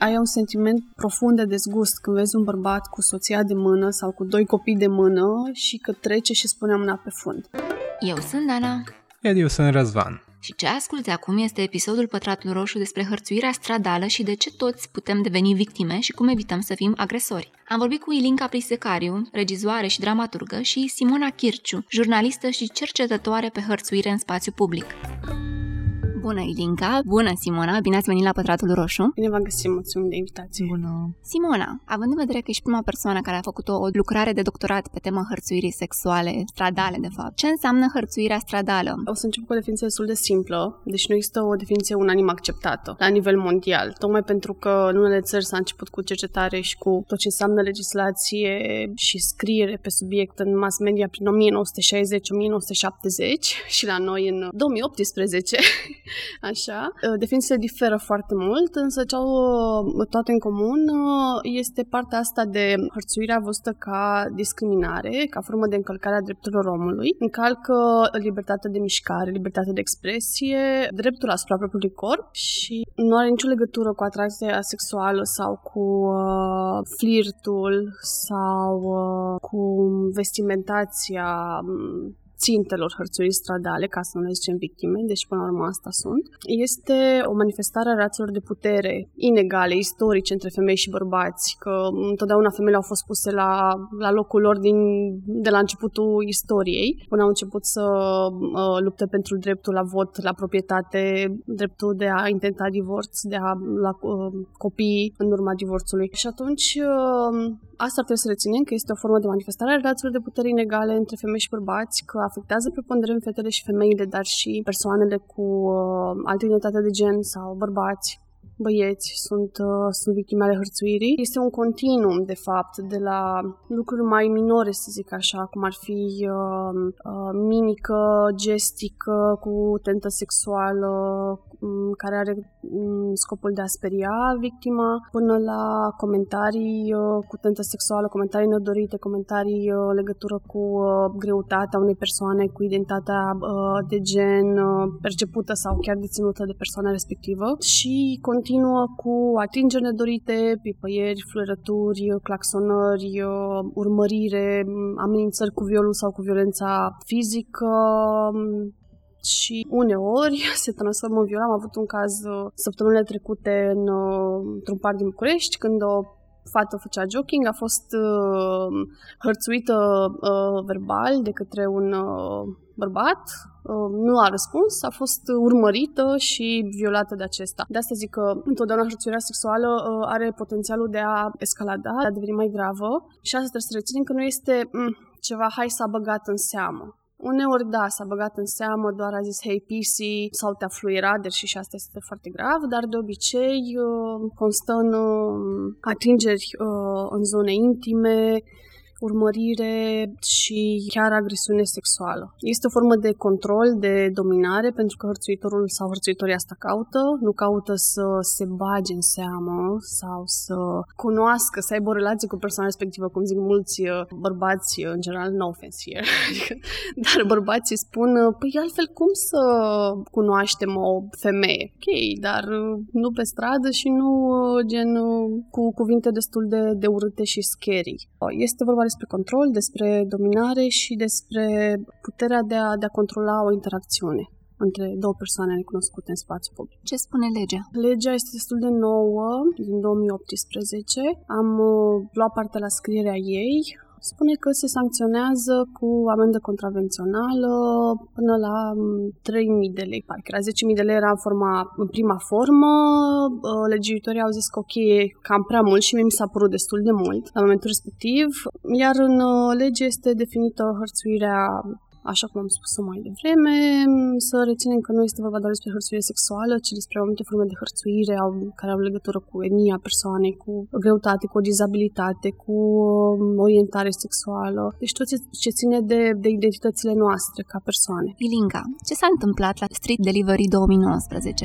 Ai un sentiment profund de dezgust când vezi un bărbat cu soția de mână sau cu doi copii de mână și că trece și spune mâna pe fund. Eu sunt Dana. Iar eu sunt Răzvan. Și ce asculti acum este episodul Pătratul Roșu despre hărțuirea stradală și de ce toți putem deveni victime și cum evităm să fim agresori. Am vorbit cu Ilinca Plisecariu, regizoare și dramaturgă, și Simona Chirciu, jurnalistă și cercetătoare pe hărțuire în spațiu public. Bună, Ilinca! Bună, Simona! Bine ați venit la Pătratul Roșu! Bine v-am găsit, mulțumim de invitație! Bună! Simona, având în vedere că ești prima persoană care a făcut o lucrare de doctorat pe tema hărțuirii sexuale, stradale, de fapt, ce înseamnă hărțuirea stradală? O să încep cu o definiție destul de simplă, deci nu există o definiție unanim acceptată la nivel mondial, tocmai pentru că în unele țări s-a început cu cercetare și cu tot ce înseamnă legislație și scriere pe subiect în mass media prin 1960-1970 și la noi în 2018 așa. Uh, definițiile diferă foarte mult, însă ce au uh, toate în comun uh, este partea asta de hărțuirea văzută ca discriminare, ca formă de încălcare a drepturilor omului. Încalcă libertatea de mișcare, libertatea de expresie, dreptul asupra propriului corp și nu are nicio legătură cu atracția sexuală sau cu uh, flirtul sau uh, cu vestimentația țintelor hărțuirii stradale, ca să nu le zicem victime, deci până la urmă asta sunt, este o manifestare a raților de putere inegale, istorice între femei și bărbați, că întotdeauna femeile au fost puse la, la locul lor din, de la începutul istoriei, până au început să uh, lupte pentru dreptul la vot, la proprietate, dreptul de a intenta divorț, de a lua uh, copii în urma divorțului. Și atunci uh, asta trebuie să reținem, că este o formă de manifestare a relațiilor de putere inegale între femei și bărbați, că afectează preponderent fetele și femeile, dar și persoanele cu uh, altă identitate de gen sau bărbați băieți sunt, uh, sunt victime ale hărțuirii. Este un continuum, de fapt, de la lucruri mai minore, să zic așa, cum ar fi uh, uh, mimică, gestică, cu tentă sexuală, um, care are um, scopul de a speria victima, până la comentarii uh, cu tentă sexuală, comentarii nedorite, comentarii uh, legătură cu uh, greutatea unei persoane, cu identitatea uh, de gen uh, percepută sau chiar deținută de persoana respectivă și continuum continuă cu atingeri nedorite, pipăieri, flărături, claxonări, urmărire, amenințări cu violul sau cu violența fizică, și uneori se transformă în viol. Am avut un caz uh, săptămânile trecute în, uh, într-un parc din București, când o fată făcea jogging, a fost uh, hărțuită uh, verbal de către un uh, bărbat, uh, nu a răspuns, a fost urmărită și violată de acesta. De asta zic că întotdeauna hărțuirea sexuală uh, are potențialul de a escalada, de a deveni mai gravă și asta trebuie să reținem că nu este mm, ceva hai s-a băgat în seamă. Uneori, da, s-a băgat în seamă, doar a zis, hey, PC, sau te-a fluierat, și și asta este foarte grav, dar de obicei uh, constă în atingeri în zone intime, urmărire și chiar agresiune sexuală. Este o formă de control, de dominare, pentru că hărțuitorul sau hărțuitorii asta caută, nu caută să se bage în seamă sau să cunoască, să aibă o relație cu persoana respectivă, cum zic mulți uh, bărbați, uh, în general, no offense here, dar bărbații spun, uh, păi altfel cum să cunoaștem o femeie? Ok, dar nu pe stradă și nu gen cu cuvinte destul de, de urâte și scary. Este vorba despre control, despre dominare și despre puterea de a, de a controla o interacțiune între două persoane necunoscute în spațiu public. Ce spune legea? Legea este destul de nouă, din 2018. Am uh, luat parte la scrierea ei spune că se sancționează cu amendă contravențională până la 3.000 mm, de lei, parcă era. 10.000 de lei era în, forma, în prima formă, legiuitorii au zis că ok, e cam prea mult și mie mi s-a părut destul de mult la momentul respectiv, iar în uh, lege este definită hărțuirea așa cum am spus mai devreme, să reținem că nu este vorba doar despre hărțuire sexuală, ci despre multe forme de hărțuire au, care au legătură cu etnia persoanei, cu greutate, cu o dizabilitate, cu um, orientare sexuală. Deci tot ce ține de, de identitățile noastre ca persoane. Ilinca, ce s-a întâmplat la Street Delivery 2019?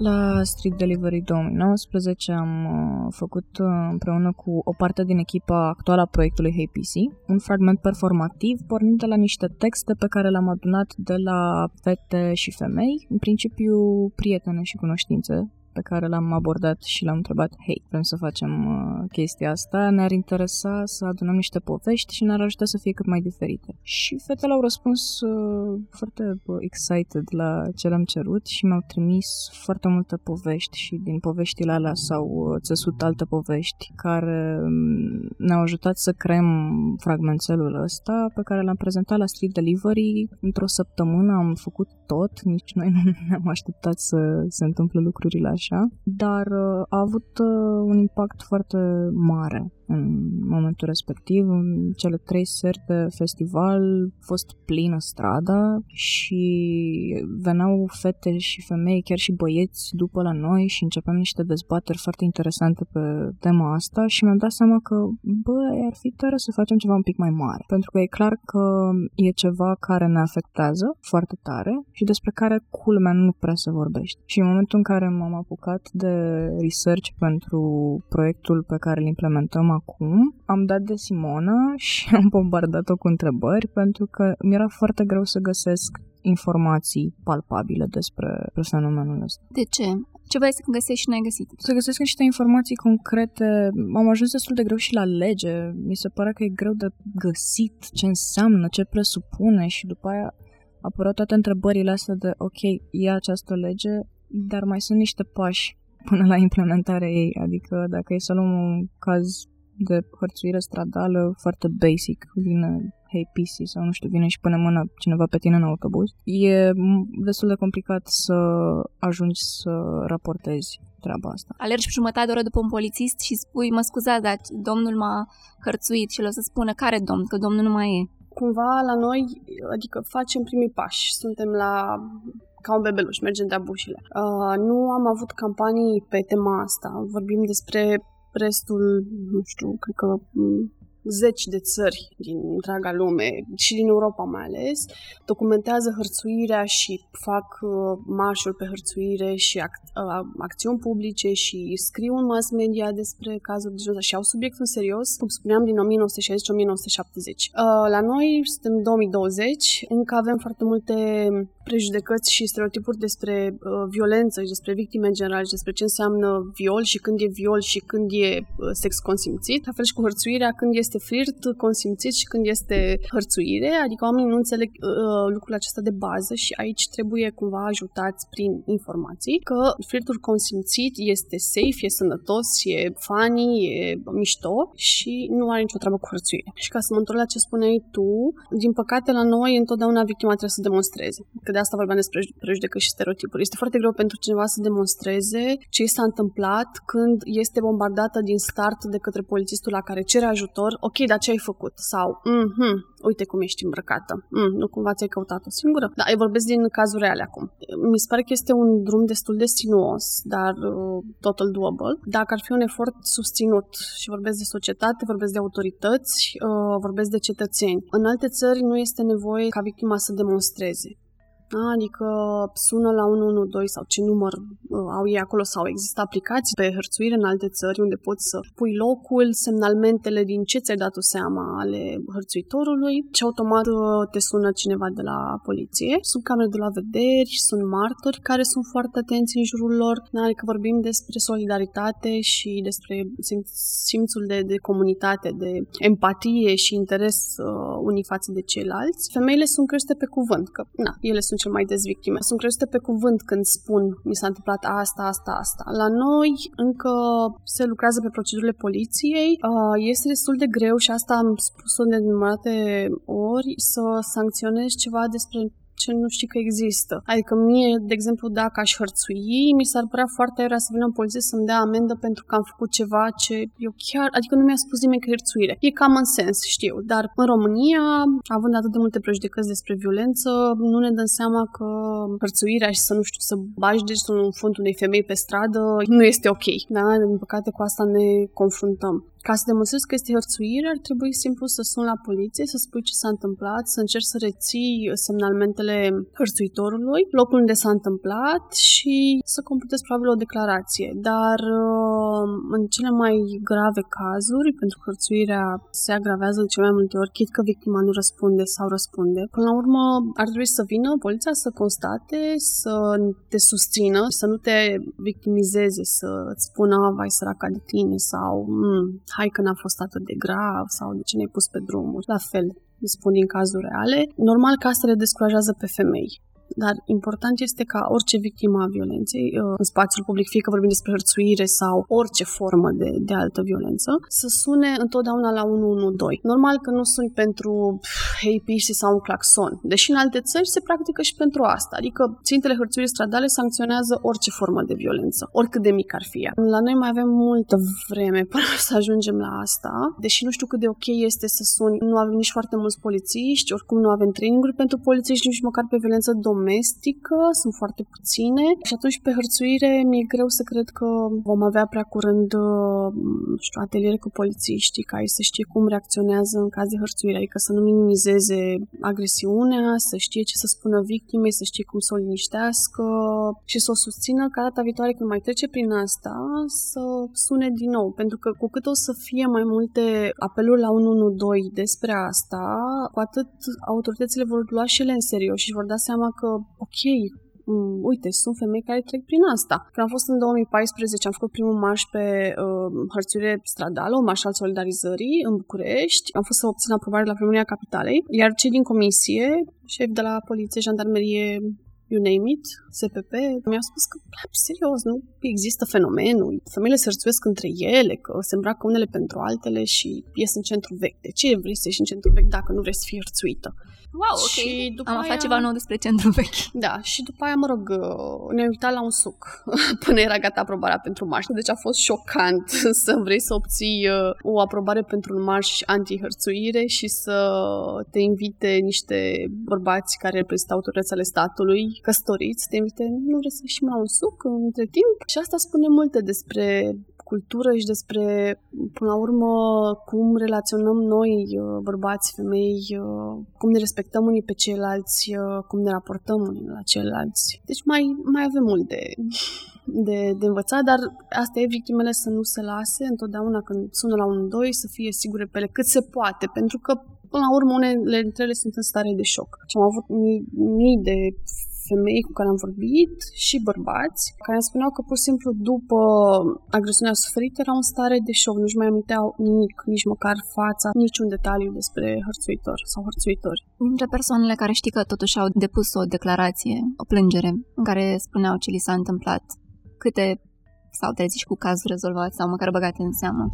La Street Delivery 2019 am uh, făcut uh, împreună cu o parte din echipa actuală a proiectului Hey PC un fragment performativ pornind de la niște texte pe care le-am adunat de la fete și femei, în principiu prietene și cunoștințe pe care l-am abordat și l-am întrebat, hei, vrem să facem uh, chestia asta, ne-ar interesa să adunăm niște povești și ne-ar ajuta să fie cât mai diferite. Și fetele au răspuns uh, foarte uh, excited la ce le-am cerut și mi-au trimis foarte multe povești și din poveștile alea s-au uh, țesut alte povești care um, ne-au ajutat să creăm fragmentelul ăsta pe care l-am prezentat la Street Delivery. Într-o săptămână am făcut tot, nici noi nu ne-am așteptat să se întâmple lucrurile așa, dar uh, a avut uh, un impact foarte mare în momentul respectiv. În cele trei seri de festival a fost plină strada și veneau fete și femei, chiar și băieți după la noi și începeam niște dezbateri foarte interesante pe tema asta și mi-am dat seama că, bă, ar fi tare să facem ceva un pic mai mare. Pentru că e clar că e ceva care ne afectează foarte tare și despre care culmea nu prea se vorbește. Și în momentul în care m-am apucat de research pentru proiectul pe care îl implementăm acum, am dat de Simona și am bombardat-o cu întrebări pentru că mi-era foarte greu să găsesc informații palpabile despre, despre fenomenul ăsta. De ce? Ce vrei să găsești și n-ai găsit? Să găsesc niște informații concrete. Am ajuns destul de greu și la lege. Mi se pare că e greu de găsit ce înseamnă, ce presupune și după aia apărut toate întrebările astea de ok, e această lege, dar mai sunt niște pași până la implementarea ei. Adică dacă e să luăm un caz de hărțuire stradală foarte basic, vine Hey PC sau nu știu, vine și pune mâna cineva pe tine în autobuz, e destul de complicat să ajungi să raportezi treaba asta. Alergi jumătate de oră după un polițist și spui, mă scuzați, dar domnul m-a hărțuit și el o să spună care domn, că domnul nu mai e. Cumva la noi, adică facem primii pași, suntem la ca un bebeluș, mergem de bușile. Uh, nu am avut campanii pe tema asta, vorbim despre restul, nu știu, cred că zeci de țări din întreaga lume și din Europa mai ales, documentează hărțuirea și fac uh, marșuri pe hărțuire și ac- uh, acțiuni publice și scriu în mass media despre cazuri de genul și au subiectul serios, cum spuneam, din 1960-1970. Uh, la noi suntem 2020, încă avem foarte multe prejudecăți și stereotipuri despre uh, violență și despre victime în general și despre ce înseamnă viol și când e viol și când e uh, sex consimțit. La fel și cu hărțuirea, când este flirt consimțit și când este hărțuire, adică oamenii nu înțeleg uh, uh lucrul acesta de bază și aici trebuie cumva ajutați prin informații că flirtul consimțit este safe, e sănătos, e funny, e mișto și nu are nicio treabă cu hărțuire. Și ca să mă întorc la ce spuneai tu, din păcate la noi întotdeauna victima trebuie să demonstreze. Că de asta vorbeam despre prejudecăți și stereotipuri. Este foarte greu pentru cineva să demonstreze ce s-a întâmplat când este bombardată din start de către polițistul la care cere ajutor. Ok, dar ce ai făcut? Sau, mm-hmm, uite cum ești îmbrăcată. Mm, nu cumva ți-ai căutat o singură? Da, îi vorbesc din cazuri reale acum. Mi se pare că este un drum destul de sinuos, dar uh, total doable. Dacă ar fi un efort susținut și vorbesc de societate, vorbesc de autorități, uh, vorbesc de cetățeni. În alte țări nu este nevoie ca victima să demonstreze. Da? Adică sună la 112 sau ce număr uh, au ei acolo sau există aplicații pe hărțuire în alte țări unde poți să pui locul, semnalmentele din ce ți-ai dat seama ale hărțuitorului și automat uh, te sună cineva de la poliție. Sunt camere de la vederi, sunt martori care sunt foarte atenți în jurul lor, da? adică vorbim despre solidaritate și despre simțul de, de comunitate, de empatie și interes uh, unii față de ceilalți. Femeile sunt crește pe cuvânt, că na, ele sunt cel mai des victime. Sunt crescute pe cuvânt când spun mi s-a întâmplat asta, asta, asta. La noi încă se lucrează pe procedurile poliției. Este destul de greu și asta am spus-o de numărate ori să sancționezi ceva despre ce nu știi că există. Adică mie, de exemplu, dacă aș hărțui, mi s-ar părea foarte aiurea să vină un polițist să-mi dea amendă pentru că am făcut ceva ce eu chiar, adică nu mi-a spus nimeni că e hărțuire. E cam în sens, știu, dar în România, având atât de multe prejudecăți despre violență, nu ne dăm seama că hărțuirea și să nu știu, să bagi degetul în fundul unei femei pe stradă nu este ok. Da? Din păcate cu asta ne confruntăm. Ca să demonstrezi că este hărțuire, ar trebui simplu să suni la poliție, să spui ce s-a întâmplat, să încerci să reții semnalmentele hărțuitorului, locul unde s-a întâmplat și să completezi probabil o declarație. Dar uh, în cele mai grave cazuri, pentru hărțuirea se agravează de cele mai multe ori, chit că victima nu răspunde sau răspunde. Până la urmă, ar trebui să vină poliția să constate, să te susțină, să nu te victimizeze, să îți spună, vai săraca de tine sau mm, hai că n-a fost atât de grav sau de ce ne-ai pus pe drumuri. La fel, spun din cazuri reale. Normal că asta le descurajează pe femei. Dar important este ca orice victimă a violenței uh, în spațiul public, fie că vorbim despre hărțuire sau orice formă de, de altă violență, să sune întotdeauna la 112. Normal că nu sunt pentru hei piși sau un claxon, deși în alte țări se practică și pentru asta. Adică țintele hărțuirii stradale sancționează orice formă de violență, oricât de mic ar fi ea. La noi mai avem multă vreme până să ajungem la asta, deși nu știu cât de ok este să suni. Nu avem nici foarte mulți polițiști, oricum nu avem traininguri pentru polițiști, nici măcar pe violență domestică domestică, sunt foarte puține și atunci pe hărțuire mi-e greu să cred că vom avea prea curând nu știu, ateliere cu polițiștii care să știe cum reacționează în caz de hărțuire, adică să nu minimizeze agresiunea, să știe ce să spună victimei, să știe cum să o liniștească și să o susțină ca data viitoare când mai trece prin asta să sune din nou, pentru că cu cât o să fie mai multe apeluri la 112 despre asta, cu atât autoritățile vor lua și ele în serios și vor da seama că ok, mm, uite, sunt femei care trec prin asta. Când am fost în 2014, am făcut primul marș pe uh, hărțuire stradală, un marș al solidarizării în București. Am fost să obțin aprobare la primăria capitalei, iar cei din comisie, șef de la poliție, jandarmerie, you name it, SPP, mi-au spus că, serios, nu există fenomenul, femeile se hărțuiesc între ele, că se îmbracă unele pentru altele și ies în centru vechi. De ce vrei să ieși în centru vechi dacă nu vrei să fii hărțuită? Wow, ok. Și după Am aia... aflat ceva nou despre centru vechi. Da, și după aia, mă rog, uh, ne-am uitat la un suc până era gata aprobarea pentru marș. Deci a fost șocant să vrei să obții uh, o aprobare pentru un marș anti-hărțuire și să te invite niște bărbați care reprezintă autorități ale statului, căsătoriți, te invite, nu vrei să ieșim la un suc între timp? Și asta spune multe despre cultură și despre, până la urmă, cum relaționăm noi, uh, bărbați, femei, uh, cum ne respectăm unii pe ceilalți, uh, cum ne raportăm unii la ceilalți. Deci mai, mai avem mult de, de, de învățat, dar asta e victimele să nu se lase întotdeauna când sună la un doi, să fie sigure pe ele cât se poate, pentru că Până la urmă, unele dintre ele sunt în stare de șoc. Și am avut mii, mii de femei cu care am vorbit și bărbați care îmi spuneau că pur și simplu după agresiunea suferită erau în stare de șoc, nu-și mai aminteau nimic, nici măcar fața, niciun detaliu despre hărțuitor sau hărțuitori. Dintre persoanele care știi că totuși au depus o declarație, o plângere, în care spuneau ce li s-a întâmplat, câte s-au trezit cu cazul rezolvat sau măcar băgate în seamă?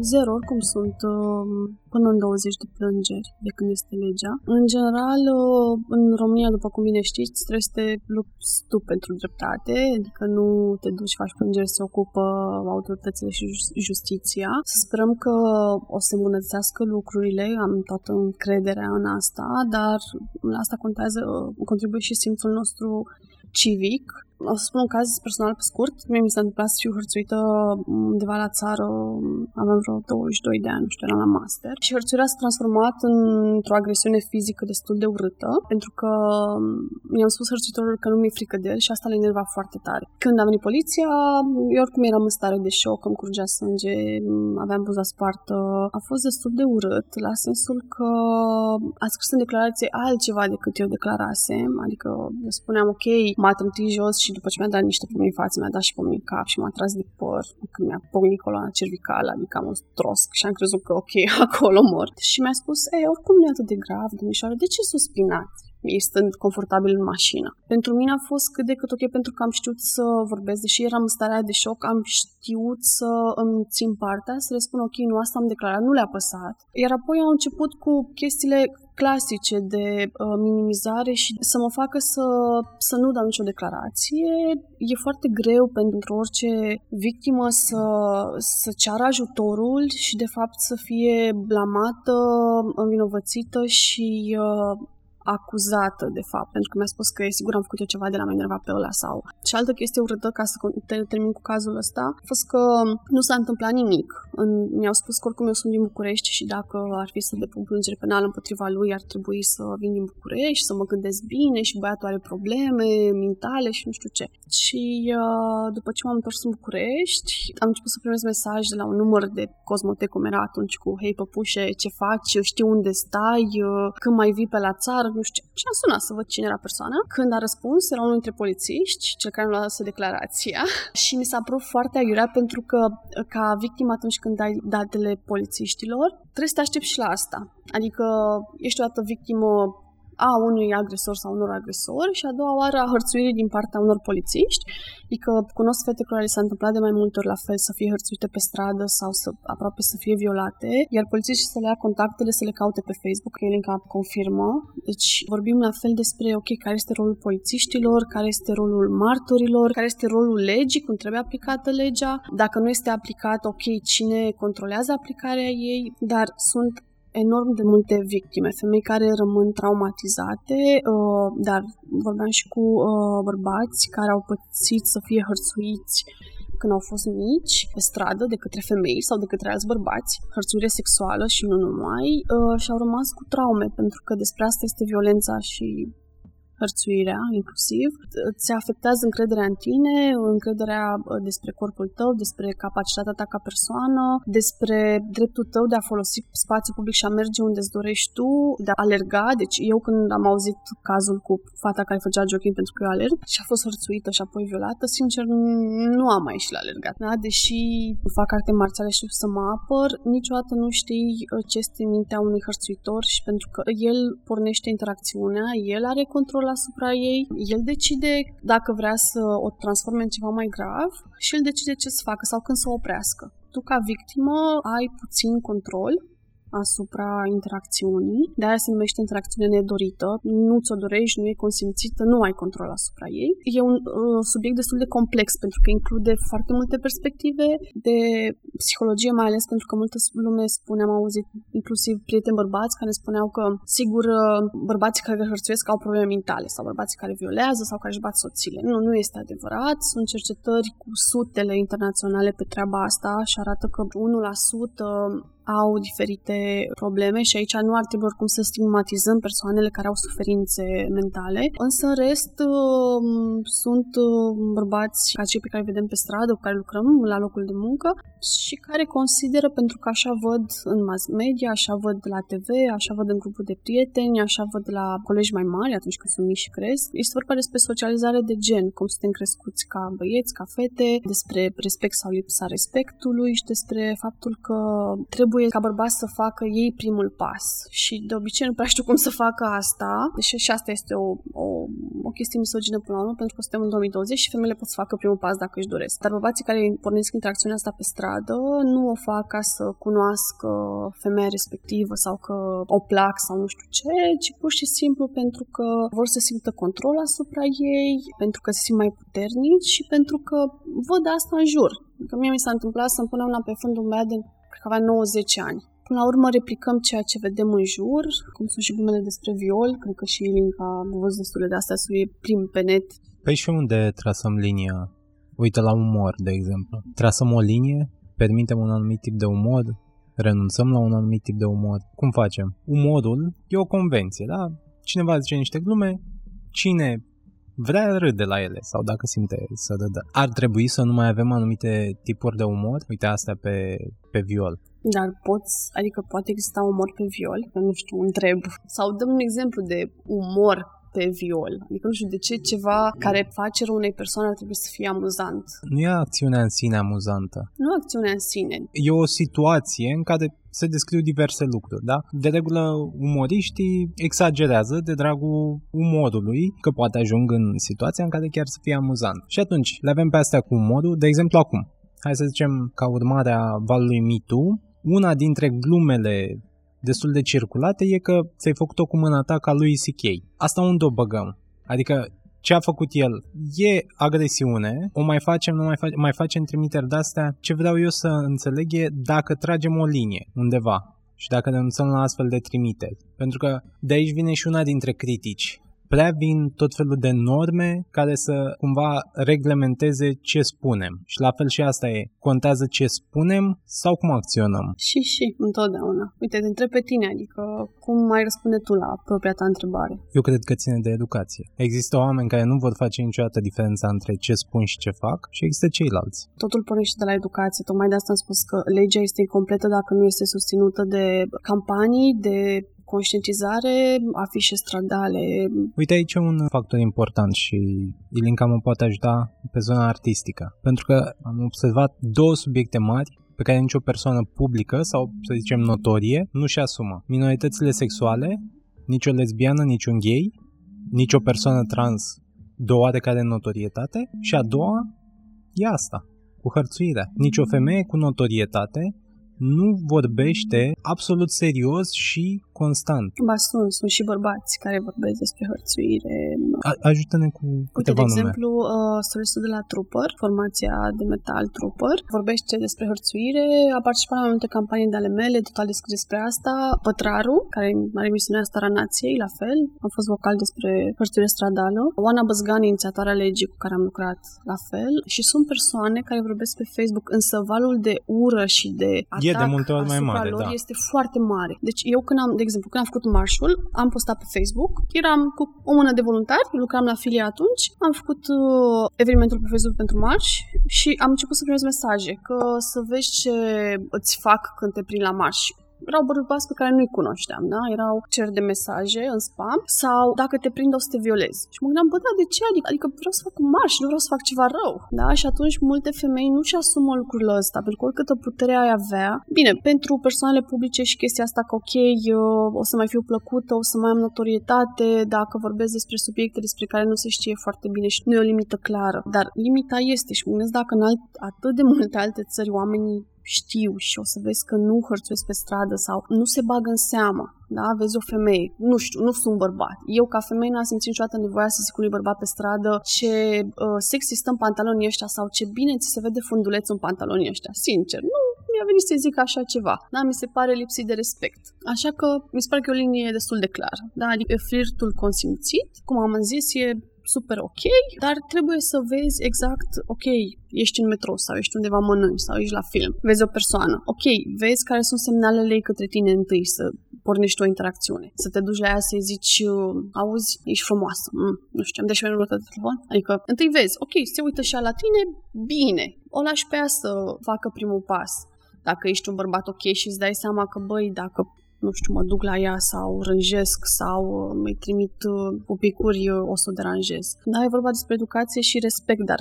Zero, oricum sunt um, până în 20 de plângeri de când este legea. În general, uh, în România, după cum bine știți, trebuie să te lupți tu pentru dreptate, adică nu te duci, faci plângeri, se ocupă autoritățile și justiția. Să sperăm că o să îmbunătățească lucrurile, am toată încrederea în asta, dar la asta contează, uh, contribuie și simțul nostru civic o să spun un caz personal pe scurt. Mie mi s-a întâmplat să fiu hărțuită undeva la țară, aveam vreo 22 de ani, nu știu, eram la master. Și hărțuirea s-a transformat într-o agresiune fizică destul de urâtă, pentru că mi-am spus hărțuitorul că nu mi-e frică de el și asta l-a enervat foarte tare. Când a venit poliția, eu oricum eram în stare de șoc, îmi curgea sânge, aveam buza spartă. A fost destul de urât, la sensul că a scris în declarație altceva decât eu declarasem, adică spuneam, ok, m-a trântit jos și după ce mi-a dat niște pumni în față, mi-a dat și pumni în cap și m-a tras de păr când mi-a pocnit coloana cervicală, adică am un trosc și am crezut că ok, acolo mort. Și mi-a spus, ei, oricum nu e atât de grav, domnișoară, de ce suspinați? Ei stând confortabil în mașină. Pentru mine a fost cât de cât ok pentru că am știut să vorbesc, deși eram în starea de șoc, am știut să îmi țin partea, să le spun ok, nu asta am declarat, nu le-a păsat. Iar apoi au început cu chestiile clasice de uh, minimizare și să mă facă să, să nu dau nicio declarație. E foarte greu pentru orice victimă să, să ceară ajutorul și de fapt să fie blamată, învinovățită și uh, acuzată, de fapt, pentru că mi-a spus că e sigur am făcut eu ceva de la mai enervat pe ăla sau... Și altă chestie urâtă, ca să termin cu cazul ăsta, a fost că nu s-a întâmplat nimic. În, mi-au spus că oricum eu sunt din București și dacă ar fi să depun plângere penală împotriva lui, ar trebui să vin din București, să mă gândesc bine și băiatul are probleme mentale și nu știu ce. Și uh, după ce m-am întors în București, am început să primesc mesaj de la un număr de Cosmotec, cum era atunci, cu Hei păpușe, ce faci, știu unde stai, uh, când mai vii pe la țară, nu știu ce. Și am sunat să văd cine era persoana. Când a răspuns, era unul dintre polițiști, cel care mi-a luat declarația și mi s-a părut foarte aiurea pentru că ca victimă atunci când dai datele polițiștilor, trebuie să te aștepți și la asta. Adică ești o dată victimă a unui agresor sau unor agresori și a doua oară a hărțuirii din partea unor polițiști. Adică cunosc fete care li s-a întâmplat de mai multe ori la fel să fie hărțuite pe stradă sau să aproape să fie violate, iar polițiștii să le ia contactele, să le caute pe Facebook, că Elinca confirmă. Deci vorbim la fel despre, ok, care este rolul polițiștilor, care este rolul martorilor, care este rolul legii, cum trebuie aplicată legea, dacă nu este aplicat, ok, cine controlează aplicarea ei, dar sunt enorm de multe victime, femei care rămân traumatizate, uh, dar vorbeam și cu uh, bărbați care au pățit să fie hărțuiți când au fost mici pe stradă de către femei sau de către alți bărbați, hărțuire sexuală și nu numai, uh, și au rămas cu traume, pentru că despre asta este violența și hărțuirea inclusiv, îți afectează încrederea în tine, încrederea despre corpul tău, despre capacitatea ta ca persoană, despre dreptul tău de a folosi spațiu public și a merge unde îți dorești tu, de a alerga. Deci eu când am auzit cazul cu fata care făcea jogging pentru că eu alerg și a fost hărțuită și apoi violată, sincer nu am mai ieșit la alergat. Da? Deși fac arte marțiale și să mă apăr, niciodată nu știi ce este mintea unui hărțuitor și pentru că el pornește interacțiunea, el are control asupra ei, el decide dacă vrea să o transforme în ceva mai grav și el decide ce să facă sau când să o oprească. Tu, ca victimă, ai puțin control asupra interacțiunii. De aia se numește interacțiune nedorită. Nu ți-o dorești, nu e consimțită, nu ai control asupra ei. E un uh, subiect destul de complex pentru că include foarte multe perspective de psihologie, mai ales pentru că multă lume spune, am auzit inclusiv prieteni bărbați care spuneau că, sigur, uh, bărbații care hărțuiesc au probleme mentale sau bărbații care violează sau care își bat soțiile. Nu, nu este adevărat. Sunt cercetări cu sutele internaționale pe treaba asta și arată că 1% au diferite probleme și aici nu ar trebui oricum să stigmatizăm persoanele care au suferințe mentale, însă în rest um, sunt um, bărbați ca cei pe care îi vedem pe stradă, cu care lucrăm la locul de muncă și care consideră, pentru că așa văd în mass media, așa văd la TV, așa văd în grupul de prieteni, așa văd la colegi mai mari atunci când sunt mici și cresc. Este vorba despre socializare de gen, cum suntem crescuți ca băieți, ca fete, despre respect sau lipsa respectului și despre faptul că trebuie trebuie ca bărbați să facă ei primul pas. Și de obicei nu prea știu cum să facă asta, deși și asta este o, o, o chestie misogină până la urmă, pentru că suntem în 2020 și femeile pot să facă primul pas dacă își doresc. Dar bărbații care pornesc interacțiunea asta pe stradă nu o fac ca să cunoască femeia respectivă sau că o plac sau nu știu ce, ci pur și simplu pentru că vor să simtă control asupra ei, pentru că se simt mai puternici și pentru că văd asta în jur. Că mie mi s-a întâmplat să-mi punem la pe fundul un băiat de că avea 90 ani. Până la urmă replicăm ceea ce vedem în jur, cum sunt și glumele despre viol, cred că și Linca a văzut destule de astea, să e prim pe net. Păi și unde trasăm linia? Uite la umor, de exemplu. Trasăm o linie, permitem un anumit tip de umor, renunțăm la un anumit tip de umor. Cum facem? Umorul e o convenție, da? Cineva zice niște glume, cine vrea râde la ele sau dacă simte să râdă. Ar trebui să nu mai avem anumite tipuri de umor? Uite asta pe, pe viol. Dar poți, adică poate exista umor pe viol? Nu știu, întreb. Sau dăm un exemplu de umor pe viol. Adică nu știu de ce ceva care face rău unei persoane ar trebui să fie amuzant. Nu e acțiunea în sine amuzantă. Nu acțiunea în sine. E o situație în care se descriu diverse lucruri, da? De regulă, umoriștii exagerează de dragul umorului, că poate ajung în situația în care chiar să fie amuzant. Și atunci, le avem pe astea cu umorul, de exemplu acum. Hai să zicem, ca urmare a valului MeToo, una dintre glumele destul de circulate e că ți-ai făcut-o cu mâna ta ca lui C.K. Asta unde o băgăm? Adică ce a făcut el e agresiune, o mai facem, nu mai, face, mai facem trimiteri de-astea. Ce vreau eu să înțeleg e dacă tragem o linie undeva și dacă renunțăm la astfel de trimiteri. Pentru că de aici vine și una dintre critici prea vin tot felul de norme care să cumva reglementeze ce spunem. Și la fel și asta e. Contează ce spunem sau cum acționăm. Și, și, întotdeauna. Uite, te întreb pe tine, adică cum mai răspunde tu la propria ta întrebare? Eu cred că ține de educație. Există oameni care nu vor face niciodată diferența între ce spun și ce fac și există ceilalți. Totul pornește de la educație. Tocmai de asta am spus că legea este incompletă dacă nu este susținută de campanii, de conștientizare, afișe stradale. Uite aici un factor important și Ilinca mă poate ajuta pe zona artistică. Pentru că am observat două subiecte mari pe care nicio persoană publică sau, să zicem, notorie nu și asumă. Minoritățile sexuale, nicio lesbiană, niciun gay, nicio persoană trans de o oarecare notorietate și a doua e asta, cu hărțuirea. Nici o femeie cu notorietate nu vorbește absolut serios și constant. Ba sunt, sunt și bărbați care vorbesc despre hărțuire. A- ajută-ne cu câteva Uite, de exemplu, uh, solistul de la Trooper, formația de metal Trooper, vorbește despre hărțuire, a participat la multe campanii de ale mele, total despre despre asta. Pătraru, care are misiunea Starea Nației, la fel, a fost vocal despre hărțuire stradală. Oana Băzgani, inițiatoarea legii cu care am lucrat, la fel. Și sunt persoane care vorbesc pe Facebook, însă valul de ură și de e de multe ori mai mare, lor da. este foarte mare. Deci eu când am, de exemplu, când am făcut marșul, am postat pe Facebook, eram cu o mână de voluntari, lucram la filie atunci, am făcut uh, evenimentul pe Facebook pentru marș și am început să primesc mesaje că să vezi ce îți fac când te prind la marș erau bărbați pe care nu-i cunoșteam, da? Erau cer de mesaje în spam sau dacă te prind o să te violezi. Și mă gândeam, bă, da, de ce? Adică, adică vreau să fac un marș, nu vreau să fac ceva rău, da? Și atunci multe femei nu-și asumă lucrurile ăsta, pentru că oricâtă putere ai avea, bine, pentru persoanele publice și chestia asta că, ok, eu o să mai fiu plăcută, o să mai am notorietate, dacă vorbesc despre subiecte despre care nu se știe foarte bine și nu e o limită clară. Dar limita este și mă gândesc dacă în alt, atât de multe alte țări oamenii știu și o să vezi că nu hărțuiesc pe stradă sau nu se bagă în seamă, da? Vezi o femeie, nu știu, nu sunt bărbat. Eu ca femeie n-am simțit niciodată nevoia să zic unui bărbat pe stradă ce uh, sexy stă în pantalonii ăștia sau ce bine ți se vede funduleț în pantalonii ăștia. Sincer, nu mi-a venit să zic așa ceva. Da, mi se pare lipsit de respect. Așa că mi se pare că e o linie destul de clară. Da, adică flirtul consimțit, cum am zis, e super ok, dar trebuie să vezi exact, ok, ești în metrou sau ești undeva mănânci sau ești la film, vezi o persoană, ok, vezi care sunt semnalele ei către tine întâi să pornești o interacțiune. Să te duci la ea să-i zici, auzi, ești frumoasă, mm, nu știu, am deși numărul de telefon. Adică, întâi vezi, ok, se uită și la tine, bine, o lași pe ea să facă primul pas. Dacă ești un bărbat ok și îți dai seama că, băi, dacă nu știu, mă duc la ea sau rânjesc sau îi trimit pupicuri, o să o deranjez. Da, e vorba despre educație și respect, dar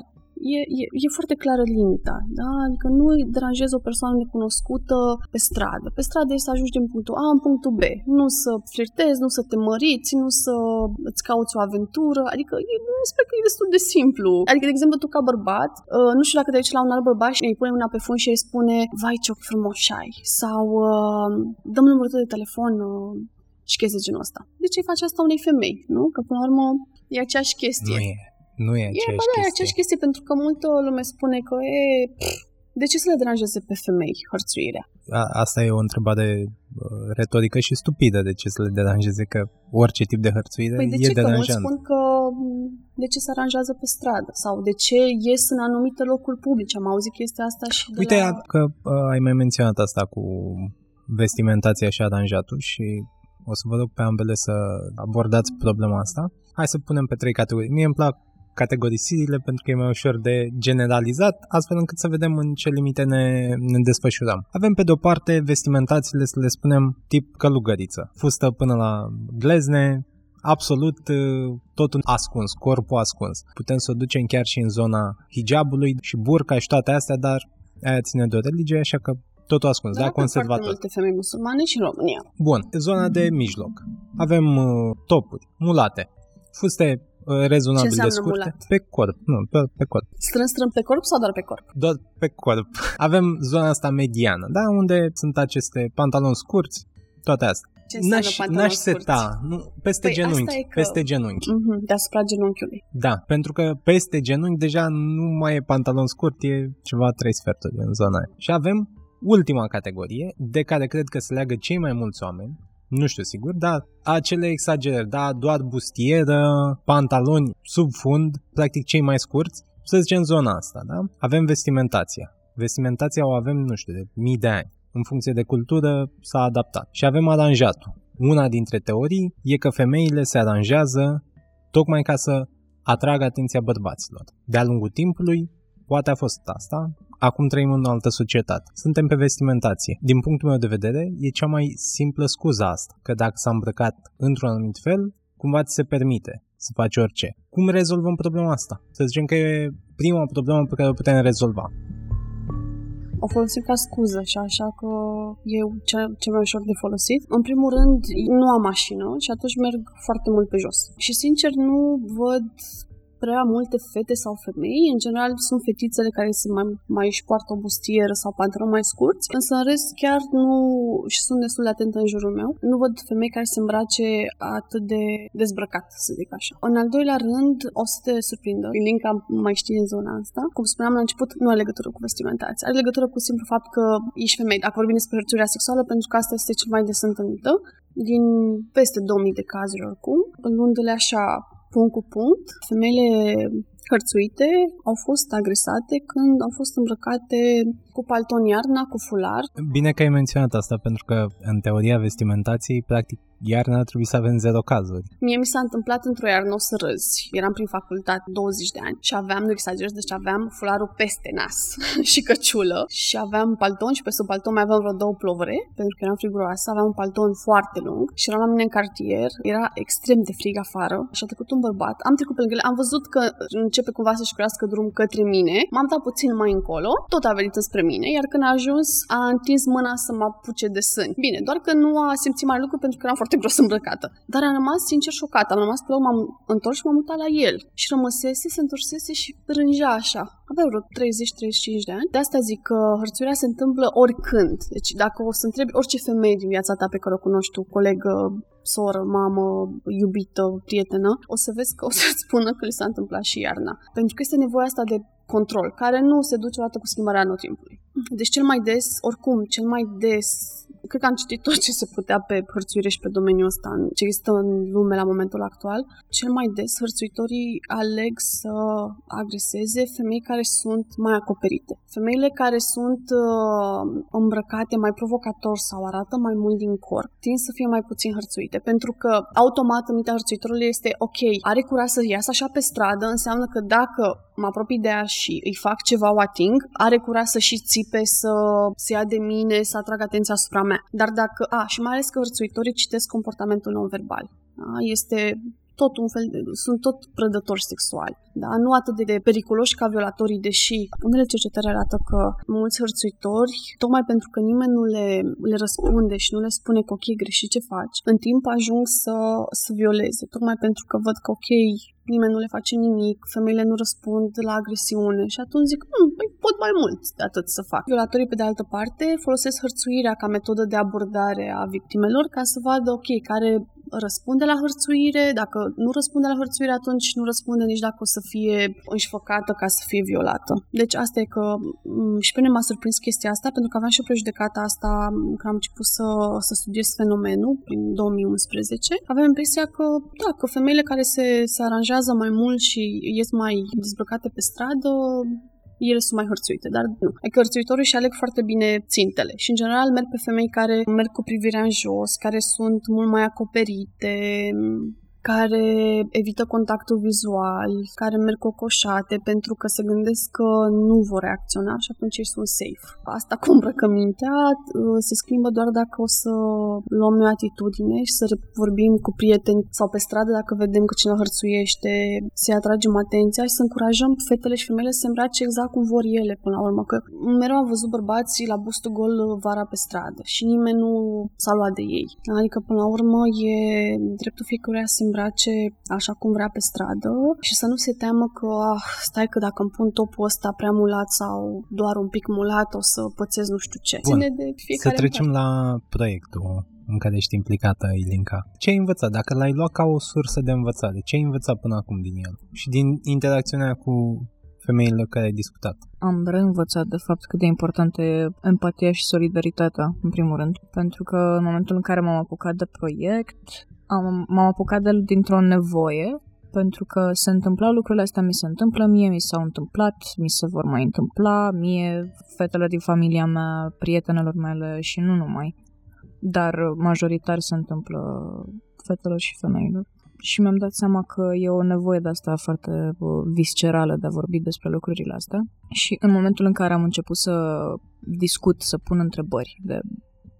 e, e, e foarte clară limita, da? Adică nu îi deranjezi o persoană necunoscută pe stradă. Pe stradă e să ajungi din punctul A în punctul B. Nu să flirtezi, nu să te măriți, nu să îți cauți o aventură. Adică e, mi se că e destul de simplu. Adică, de exemplu, tu ca bărbat, uh, nu știu dacă te duci la un alt bărbat și îi pune mâna pe fund și îi spune vai ce ochi frumoși ai sau uh, dăm numărul tău de telefon uh, și chestii de genul ăsta. De ce faci asta unei femei, nu? Că până la urmă e aceeași chestie. Nu e. Nu e aceeași e, bă, da, chestie. e aceeași chestie, pentru că multă lume spune că e... Pff, de ce să le deranjeze pe femei hărțuirea? A, asta e o întrebare uh, retorică și stupidă. De ce să le deranjeze? Că orice tip de hărțuire păi de e ce? deranjant. Că spun că de ce se aranjează pe stradă? Sau de ce ies în anumite locuri publice? Am auzit chestia asta și de Uite la... că uh, ai mai menționat asta cu vestimentația și aranjatul și o să vă rog pe ambele să abordați problema asta. Hai să punem pe trei categorii. Mie îmi plac categorisirile pentru că e mai ușor de generalizat, astfel încât să vedem în ce limite ne, ne desfășurăm. Avem pe de-o parte vestimentațiile, să le spunem, tip călugăriță. Fustă până la glezne, absolut totul ascuns, corpul ascuns. Putem să o ducem chiar și în zona hijabului și burca și toate astea, dar aia ține de o religie, așa că totul ascuns, Dar da, avem conservator. foarte multe femei musulmane și în România. Bun, zona de mijloc. Avem uh, topuri, mulate, fuste uh, rezonabil Ce de înseamnă scurte. mulat? Pe corp, nu, pe, pe corp. Strâns, strâns pe corp sau doar pe corp? Doar pe corp. Avem zona asta mediană, da, unde sunt aceste pantaloni scurți, toate astea. Ce înseamnă N-aș, pantaloni n-aș scurți? seta, nu, peste Păi asta genunchi, e că- peste genunchi. Mhm, deasupra genunchiului. Da, pentru că peste genunchi deja nu mai e pantalon scurt, e ceva trei sferturi în zona aia. Și avem ultima categorie, de care cred că se leagă cei mai mulți oameni, nu știu sigur, dar acele exagerări, da, doar bustieră, pantaloni sub fund, practic cei mai scurți, să zicem zona asta, da? Avem vestimentația. Vestimentația o avem, nu știu, de mii de ani. În funcție de cultură s-a adaptat. Și avem aranjatul. Una dintre teorii e că femeile se aranjează tocmai ca să atragă atenția bărbaților. De-a lungul timpului, poate a fost asta, acum trăim în o altă societate. Suntem pe vestimentație. Din punctul meu de vedere, e cea mai simplă scuză asta, că dacă s-a îmbrăcat într-un anumit fel, cumva ți se permite să faci orice. Cum rezolvăm problema asta? Să zicem că e prima problemă pe care o putem rezolva. O folosim ca scuză și așa că e cel, cel mai ușor de folosit. În primul rând, nu am mașină și atunci merg foarte mult pe jos. Și sincer nu văd prea multe fete sau femei. În general sunt fetițele care se mai, mai își poartă o bustieră sau pantaloni mai scurți, însă în rest chiar nu, și sunt destul de atentă în jurul meu, nu văd femei care se îmbrace atât de dezbrăcat, să zic așa. În al doilea rând, o să te surprindă. Linka mai știi în zona asta. Cum spuneam la început, nu are legătură cu vestimentația. Are legătură cu simplu fapt că ești femeie. Dacă vorbim despre hărțuirea sexuală, pentru că asta este cel mai des întâlnită, din peste 2000 de cazuri oricum, luându-le așa punct cu punct, femeile hărțuite au fost agresate când au fost îmbrăcate cu palton iarna, cu fular. Bine că ai menționat asta, pentru că în teoria vestimentației, practic, iarna ar trebui să avem zero cazuri. Mie mi s-a întâmplat într-o iarnă o să râzi. Eram prin facultate 20 de ani și aveam, nu exagerez, deci aveam fularul peste nas și căciulă și aveam palton și pe sub palton mai aveam vreo două plovere, pentru că eram friguroasă, aveam un palton foarte lung și eram la mine în cartier, era extrem de frig afară și a trecut un bărbat, am trecut pe lângă el, am văzut că începe cumva să-și crească drum către mine, m-am dat puțin mai încolo, tot a venit spre mine, iar când a ajuns a întins mâna să mă apuce de sâni. Bine, doar că nu a simțit mai lucru pentru că eram foarte gros îmbrăcată. Dar am rămas sincer șocată. Am rămas pe loc, m-am întors și m-am mutat la el. Și rămăsese, se întorsese și rângea așa. Avea vreo 30-35 de ani. De asta zic că hărțuirea se întâmplă oricând. Deci dacă o să întrebi orice femeie din viața ta pe care o cunoști tu, colegă, soră, mamă, iubită, prietenă, o să vezi că o să-ți spună că li s-a întâmplat și iarna. Pentru că este nevoia asta de control, care nu se duce odată cu schimbarea anotimpului. Deci cel mai des, oricum, cel mai des cred că am citit tot ce se putea pe hărțuire și pe domeniul ăsta, ce există în lume la momentul actual. Cel mai des, hărțuitorii aleg să agreseze femei care sunt mai acoperite. Femeile care sunt uh, îmbrăcate mai provocator sau arată mai mult din corp, tind să fie mai puțin hărțuite, pentru că automat în mintea hărțuitorului este ok, are curaj să iasă așa pe stradă, înseamnă că dacă mă apropii de ea și îi fac ceva, o ating, are curaj să și țipe, să se ia de mine, să atragă atenția asupra mea. Dar dacă, a, și mai ales că hărțuitorii citesc comportamentul non-verbal. Da? Este tot un fel de, sunt tot prădători sexuali. Da? Nu atât de periculoși ca violatorii, deși unele cercetări arată că mulți hărțuitori, tocmai pentru că nimeni nu le, le răspunde și nu le spune că ok, greșit ce faci, în timp ajung să, să violeze, tocmai pentru că văd că ok, nimeni nu le face nimic, femeile nu răspund la agresiune și atunci zic, hm, păi pot mai mult de atât să fac. Violatorii, pe de altă parte, folosesc hărțuirea ca metodă de abordare a victimelor ca să vadă, ok, care răspunde la hărțuire, dacă nu răspunde la hărțuire, atunci nu răspunde nici dacă o să fie înșfăcată ca să fie violată. Deci asta e că mm, și pe mine m-a surprins chestia asta, pentru că aveam și o prejudecată asta când am început să, să studiez fenomenul prin 2011. Aveam impresia că, da, că femeile care se, se aranjează mai mult și ies mai dezbrăcate pe stradă, ele sunt mai hărțuite, dar nu. Adică hărțuitorii și aleg foarte bine țintele și în general merg pe femei care merg cu privirea în jos, care sunt mult mai acoperite, care evită contactul vizual, care merg cocoșate pentru că se gândesc că nu vor reacționa și atunci ei sunt safe. Asta cu îmbrăcămintea uh, se schimbă doar dacă o să luăm noi atitudine și să vorbim cu prieteni sau pe stradă dacă vedem că cineva hărțuiește, să-i atragem atenția și să încurajăm fetele și femeile să se îmbrace exact cum vor ele până la urmă. Că mereu am văzut bărbații la bustul gol vara pe stradă și nimeni nu s-a luat de ei. Adică până la urmă e dreptul fiecăruia să îmbrace așa cum vrea pe stradă și să nu se teamă că ah, stai că dacă îmi pun topul ăsta prea mulat sau doar un pic mulat o să pățesc nu știu ce. Bun. Ține de fiecare Să trecem la proiectul în care ești implicată, Ilinca. Ce ai învățat? Dacă l-ai luat ca o sursă de învățare, ce ai învățat până acum din el? Și din interacțiunea cu femeile cu care ai discutat? Am reînvățat de fapt cât de importantă e empatia și solidaritatea, în primul rând. Pentru că în momentul în care m-am apucat de proiect, am, m-am apucat de el dintr-o nevoie pentru că se întâmplau lucrurile astea, mi se întâmplă mie, mi s-au întâmplat, mi se vor mai întâmpla, mie, fetelor din familia mea, prietenelor mele și nu numai. Dar majoritar se întâmplă fetelor și femeilor. Și mi-am dat seama că e o nevoie de asta foarte viscerală de a vorbi despre lucrurile astea. Și în momentul în care am început să discut, să pun întrebări de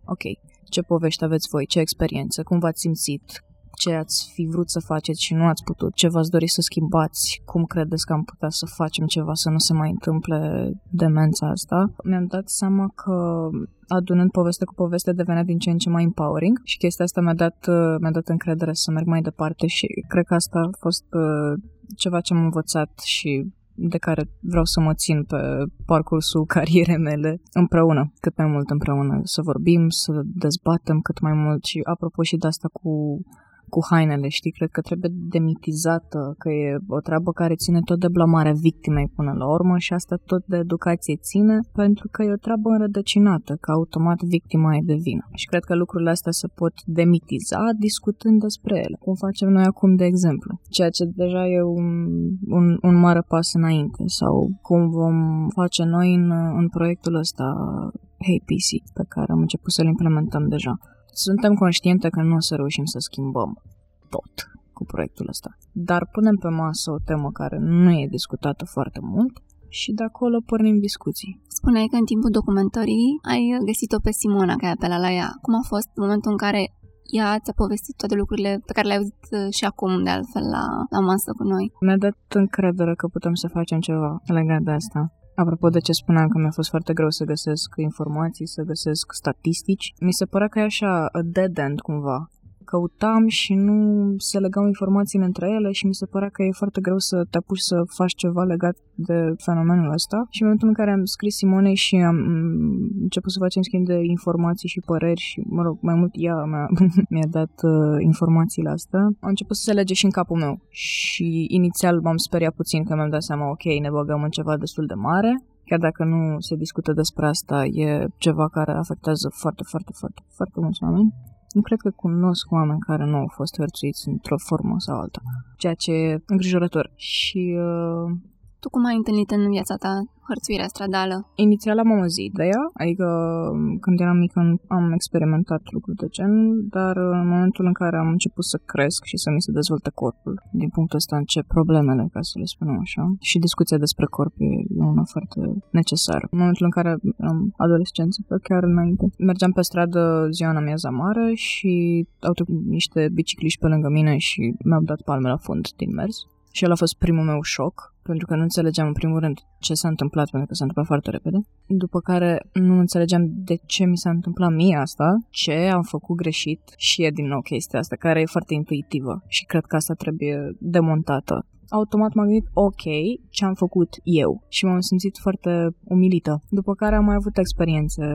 ok, ce povești aveți voi, ce experiență, cum v-ați simțit, ce ați fi vrut să faceți și nu ați putut, ce v-ați dori să schimbați, cum credeți că am putea să facem ceva să nu se mai întâmple demența asta, mi-am dat seama că adunând poveste cu poveste devenea din ce în ce mai empowering și chestia asta mi-a dat, mi-a dat încredere să merg mai departe și cred că asta a fost uh, ceva ce am învățat și de care vreau să mă țin pe parcursul carierei mele împreună, cât mai mult împreună, să vorbim, să dezbatem cât mai mult și apropo și de asta cu cu hainele, știi? Cred că trebuie demitizată, că e o treabă care ține tot de blamarea victimei până la urmă și asta tot de educație ține, pentru că e o treabă înrădăcinată, că automat victima e de vină. Și cred că lucrurile astea se pot demitiza discutând despre ele, cum facem noi acum, de exemplu. Ceea ce deja e un, un, un mare pas înainte, sau cum vom face noi în, în proiectul ăsta Hey PC, pe care am început să-l implementăm deja. Suntem conștiente că nu o să reușim să schimbăm tot cu proiectul ăsta, dar punem pe masă o temă care nu e discutată foarte mult și de acolo pornim discuții. Spuneai că în timpul documentării ai găsit-o pe Simona, care ai apelat la ea. Cum a fost momentul în care ea ți-a povestit toate lucrurile pe care le-ai auzit uh, și acum, de altfel, la, la masă cu noi? Mi-a dat încredere că putem să facem ceva legat de asta. Apropo de ce spuneam că mi-a fost foarte greu să găsesc informații, să găsesc statistici, mi se părea că e așa a dead end cumva căutam și nu se legau informațiile între ele și mi se părea că e foarte greu să te apuci să faci ceva legat de fenomenul ăsta. Și în momentul în care am scris Simonei și am început să facem schimb de informații și păreri și, mă rog, mai mult ea mi-a, mi-a dat uh, informațiile astea, a început să se lege și în capul meu. Și inițial m-am speriat puțin că mi-am dat seama, ok, ne băgăm în ceva destul de mare, chiar dacă nu se discută despre asta, e ceva care afectează foarte, foarte, foarte, foarte mulți oameni. Nu cred că cunosc oameni care nu au fost hărțuiți într-o formă sau alta, ceea ce e îngrijorător. Și uh, tu cum ai întâlnit în viața ta hărțuirea stradală? Inițial am auzit de ea, adică când eram mică am experimentat lucruri de gen, dar în momentul în care am început să cresc și să mi se dezvolte corpul, din punctul ăsta încep problemele, ca să le spunem așa, și discuția despre corp e una foarte necesară. În momentul în care am adolescență, chiar înainte, mergeam pe stradă ziua în amiaza mare și au trecut niște bicicliști pe lângă mine și mi-au dat palme la fund din mers. Și el a fost primul meu șoc, pentru că nu înțelegeam în primul rând ce s-a întâmplat, pentru că s-a întâmplat foarte repede. După care nu înțelegeam de ce mi s-a întâmplat mie asta, ce am făcut greșit și e din nou chestia asta, care e foarte intuitivă și cred că asta trebuie demontată automat m-am gândit, ok, ce am făcut eu? Și m-am simțit foarte umilită. După care am mai avut experiențe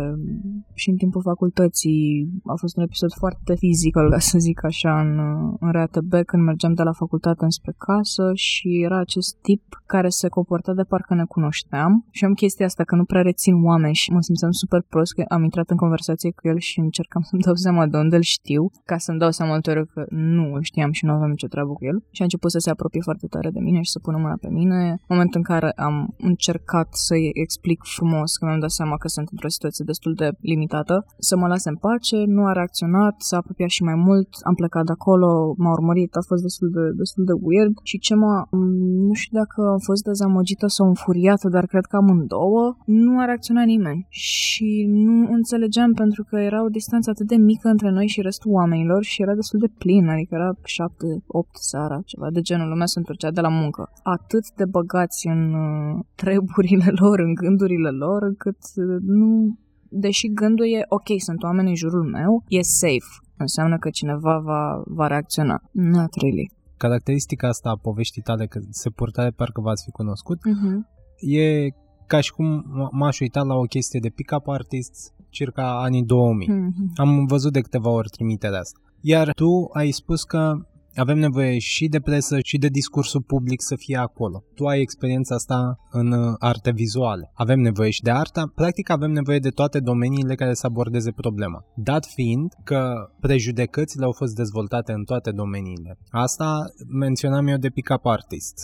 și în timpul facultății a fost un episod foarte fizical, ca să zic așa, în, în RATB, când mergeam de la facultate înspre casă și era acest tip care se comporta de parcă ne cunoșteam. Și am chestia asta că nu prea rețin oameni și mă simțeam super prost că am intrat în conversație cu el și încercam să-mi dau seama de unde îl știu, ca să-mi dau seama altor că nu îl știam și nu aveam nicio treabă cu el. Și a început să se apropie foarte tare tare de mine și să pună mâna pe mine. În momentul în care am încercat să-i explic frumos că mi-am dat seama că sunt într-o situație destul de limitată, să mă lase în pace, nu a reacționat, s-a apropiat și mai mult, am plecat de acolo, m-a urmărit, a fost destul de, destul de weird. Și ce m-a, nu știu dacă am fost dezamăgită sau înfuriată, dar cred că amândouă, nu a reacționat nimeni și nu înțelegeam pentru că era o distanță atât de mică între noi și restul oamenilor și era destul de plin, adică era 7-8 seara, ceva de genul, lumea se întorcea de la muncă, atât de băgați în uh, treburile lor, în gândurile lor, încât uh, nu... Deși gândul e, ok, sunt oameni în jurul meu, e safe. Înseamnă că cineva va, va reacționa. Not really. Caracteristica asta a poveștii tale, că se purta de parcă v-ați fi cunoscut, uh-huh. e ca și cum m-aș uita la o chestie de pick-up artist circa anii 2000. Uh-huh. Am văzut de câteva ori trimiterea asta. Iar tu ai spus că avem nevoie și de presă și de discursul public să fie acolo. Tu ai experiența asta în uh, arte vizuale. Avem nevoie și de arta, practic avem nevoie de toate domeniile care să abordeze problema. Dat fiind că prejudecățile au fost dezvoltate în toate domeniile. Asta menționam eu de pick-up artist.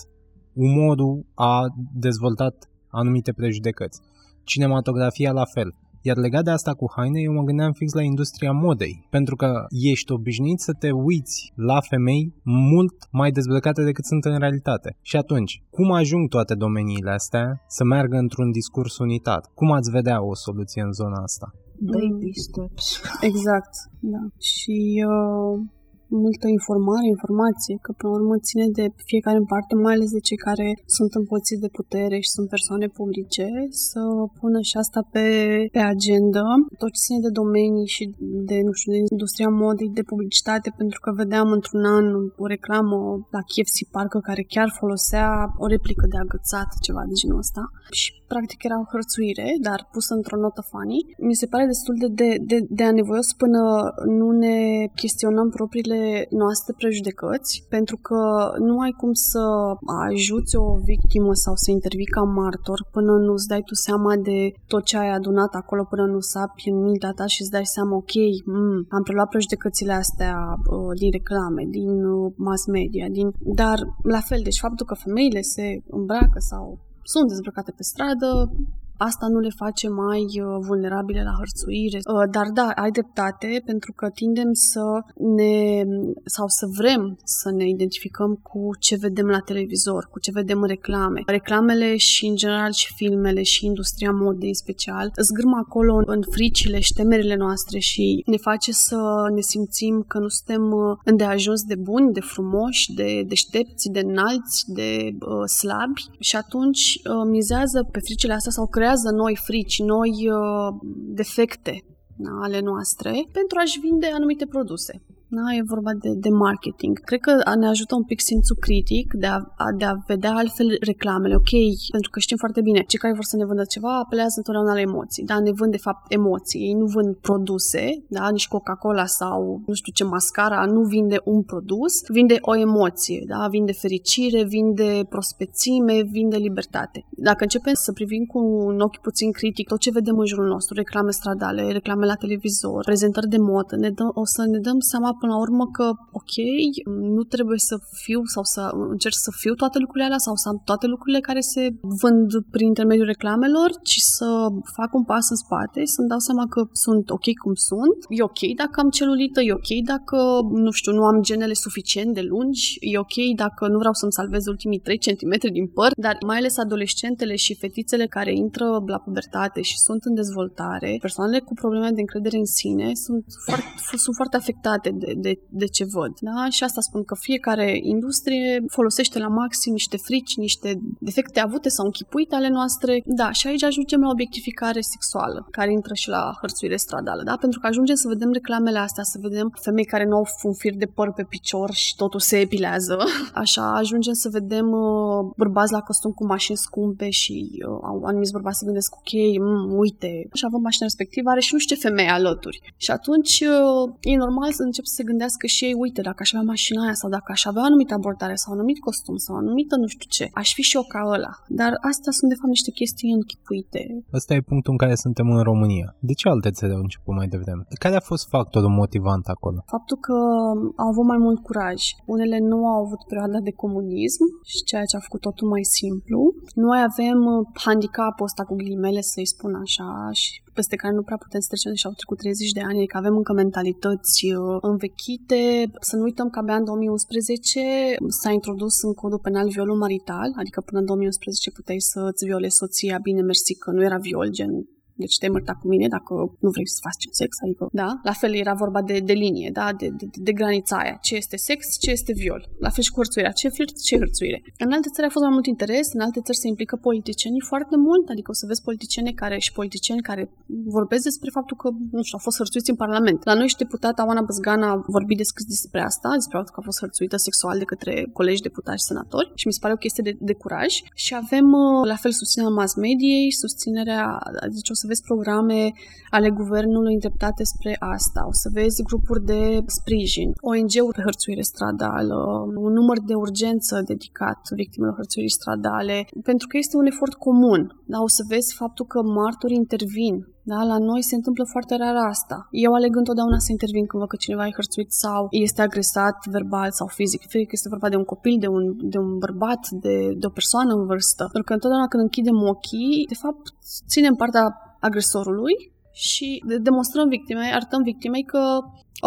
Umorul a dezvoltat anumite prejudecăți. Cinematografia la fel. Iar legat de asta cu haine, eu mă gândeam fix la industria modei, pentru că ești obișnuit să te uiți la femei mult mai dezbrăcate decât sunt în realitate. Și atunci, cum ajung toate domeniile astea să meargă într-un discurs unitat? Cum ați vedea o soluție în zona asta? Baby steps. Exact, da. Și uh, multă informare, informație, că până la urmă ține de fiecare în parte, mai ales de cei care sunt împățiți de putere și sunt persoane publice, să pună și asta pe, pe agenda, tot ce ține de domenii și de, nu știu, de industria modei, de publicitate, pentru că vedeam într-un an o reclamă la KFC parcă care chiar folosea o replică de agățat, ceva de genul ăsta. Și practic era o hărțuire, dar pusă într-o notă funny. Mi se pare destul de, de, de, de anevoios până nu ne chestionăm propriile noastre prejudecăți, pentru că nu ai cum să ajuți o victimă sau să intervii ca martor până nu-ți dai tu seama de tot ce ai adunat acolo, până nu sapi în mintea ta și îți dai seama, ok, mm, am preluat prejudecățile astea uh, din reclame, din uh, mass media, din... dar la fel, deci faptul că femeile se îmbracă sau sunt dezbrăcate pe stradă, asta nu le face mai uh, vulnerabile la hărțuire. Uh, dar da, ai dreptate, pentru că tindem să ne, sau să vrem să ne identificăm cu ce vedem la televizor, cu ce vedem în reclame. Reclamele și, în general, și filmele și industria modei în special, zgârm acolo în fricile și temerile noastre și ne face să ne simțim că nu suntem uh, îndeajuns de buni, de frumoși, de deștepți, de înalți, de uh, slabi și atunci uh, mizează pe fricile astea sau creează creează noi frici, noi uh, defecte da, ale noastre pentru a-și vinde anumite produse. Da, e vorba de, de marketing. Cred că ne ajută un pic simțul critic de a, de a vedea altfel reclamele. Ok, pentru că știm foarte bine, cei care vor să ne vândă ceva apelează întotdeauna la emoții. Da, ne vând de fapt emoții. Ei nu vând produse, da, nici Coca-Cola sau nu știu ce mascara nu vinde un produs, vinde o emoție, da, vinde fericire, vinde prospețime, vinde libertate. Dacă începem să privim cu un ochi puțin critic tot ce vedem în jurul nostru, reclame stradale, reclame la televizor, prezentări de modă, ne dă, o să ne dăm seama până la urmă că, ok, nu trebuie să fiu sau să încerc să fiu toate lucrurile alea sau să am toate lucrurile care se vând prin intermediul reclamelor, ci să fac un pas în spate, să-mi dau seama că sunt ok cum sunt, e ok dacă am celulită, e ok dacă, nu știu, nu am genele suficient de lungi, e ok dacă nu vreau să-mi salvez ultimii 3 cm din păr, dar mai ales adolescentele și fetițele care intră la pubertate și sunt în dezvoltare, persoanele cu probleme de încredere în sine sunt foarte, sunt foarte afectate de, de, de ce văd. Da? Și asta spun că fiecare industrie folosește la maxim niște frici, niște defecte avute sau închipuite ale noastre. Da, și aici ajungem la obiectificare sexuală, care intră și la hărțuire stradală, da? Pentru că ajungem să vedem reclamele astea, să vedem femei care nu au un fir de păr pe picior și totul se epilează. Așa, ajungem să vedem uh, bărbați la costum cu mașini scumpe și uh, au anumiți bărbați să gândesc, ok, mm, uite, și avem mașina respectivă, are și nu știu ce femeie alături. Și atunci uh, e normal să încep să se gândească și ei, uite, dacă aș avea mașina aia sau dacă aș avea o anumită abordare sau un anumit costum sau o anumită nu știu ce, aș fi și eu ca ăla. Dar astea sunt de fapt niște chestii închipuite. Ăsta e punctul în care suntem în România. De ce alte țări au început mai devreme? Care a fost factorul motivant acolo? Faptul că au avut mai mult curaj. Unele nu au avut perioada de comunism și ceea ce a făcut totul mai simplu. Noi avem handicapul ăsta cu ghilimele, să-i spun așa, și peste care nu prea putem să trecem, deși au trecut 30 de ani, adică avem încă mentalități uh, învechite. Să nu uităm că abia în 2011 s-a introdus în codul penal violul marital, adică până în 2011 puteai să-ți violezi soția, bine mersi că nu era viol, gen deci te-ai cu mine dacă nu vrei să faci sex, adică, da? La fel era vorba de, de linie, da? De, de, de granița aia. Ce este sex, ce este viol. La fel și cu hărțuirea. Ce flirt, ce hărțuire. În alte țări a fost mai mult interes, în alte țări se implică politicienii foarte mult, adică o să vezi politicieni care și politicieni care vorbesc despre faptul că, nu știu, au fost hărțuiți în Parlament. La noi și deputata Oana Băzgana a vorbit descris despre asta, despre faptul că a fost hărțuită sexual de către colegi deputați și senatori și mi se pare o chestie de, de curaj. Și avem, uh, la fel, susținerea mass mediei, susținerea, adică o să să vezi programe ale guvernului îndreptate spre asta, o să vezi grupuri de sprijin, ONG-uri pe hărțuire stradală, un număr de urgență dedicat victimelor hărțuirii stradale, pentru că este un efort comun. Da? O să vezi faptul că martorii intervin da? La noi se întâmplă foarte rar asta. Eu aleg întotdeauna să intervin când văd că cineva e hărțuit sau este agresat verbal sau fizic. Fie că este vorba de un copil, de un, de un bărbat, de, de o persoană în vârstă. Pentru că întotdeauna când închidem ochii, de fapt, ținem partea agresorului și demonstrăm victimei, arătăm victimei că,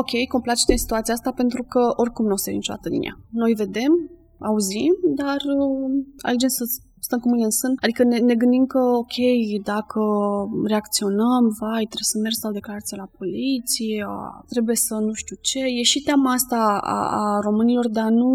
ok, complaceți în situația asta pentru că oricum nu o să niciodată din ea. Noi vedem, auzim, dar uh, alegem să stăm cu mâinile în sân. Adică ne, ne gândim că, ok, dacă reacționăm, vai, trebuie să mergi sau declarație la poliție, a, trebuie să nu știu ce. E și teama asta a, a românilor de a nu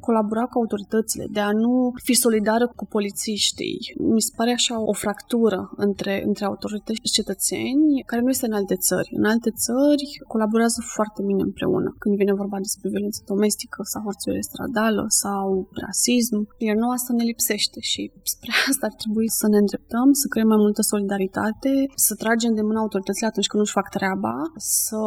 colabora cu autoritățile, de a nu fi solidară cu polițiștii. Mi se pare așa o fractură între, între autorități și cetățeni, care nu este în alte țări. În alte țări colaborează foarte bine împreună. Când vine vorba despre violență domestică sau hărțuire stradală sau rasism, iar nouă asta ne lipsește și spre asta ar trebui să ne îndreptăm, să creăm mai multă solidaritate, să tragem de mână autoritățile atunci când nu-și fac treaba, să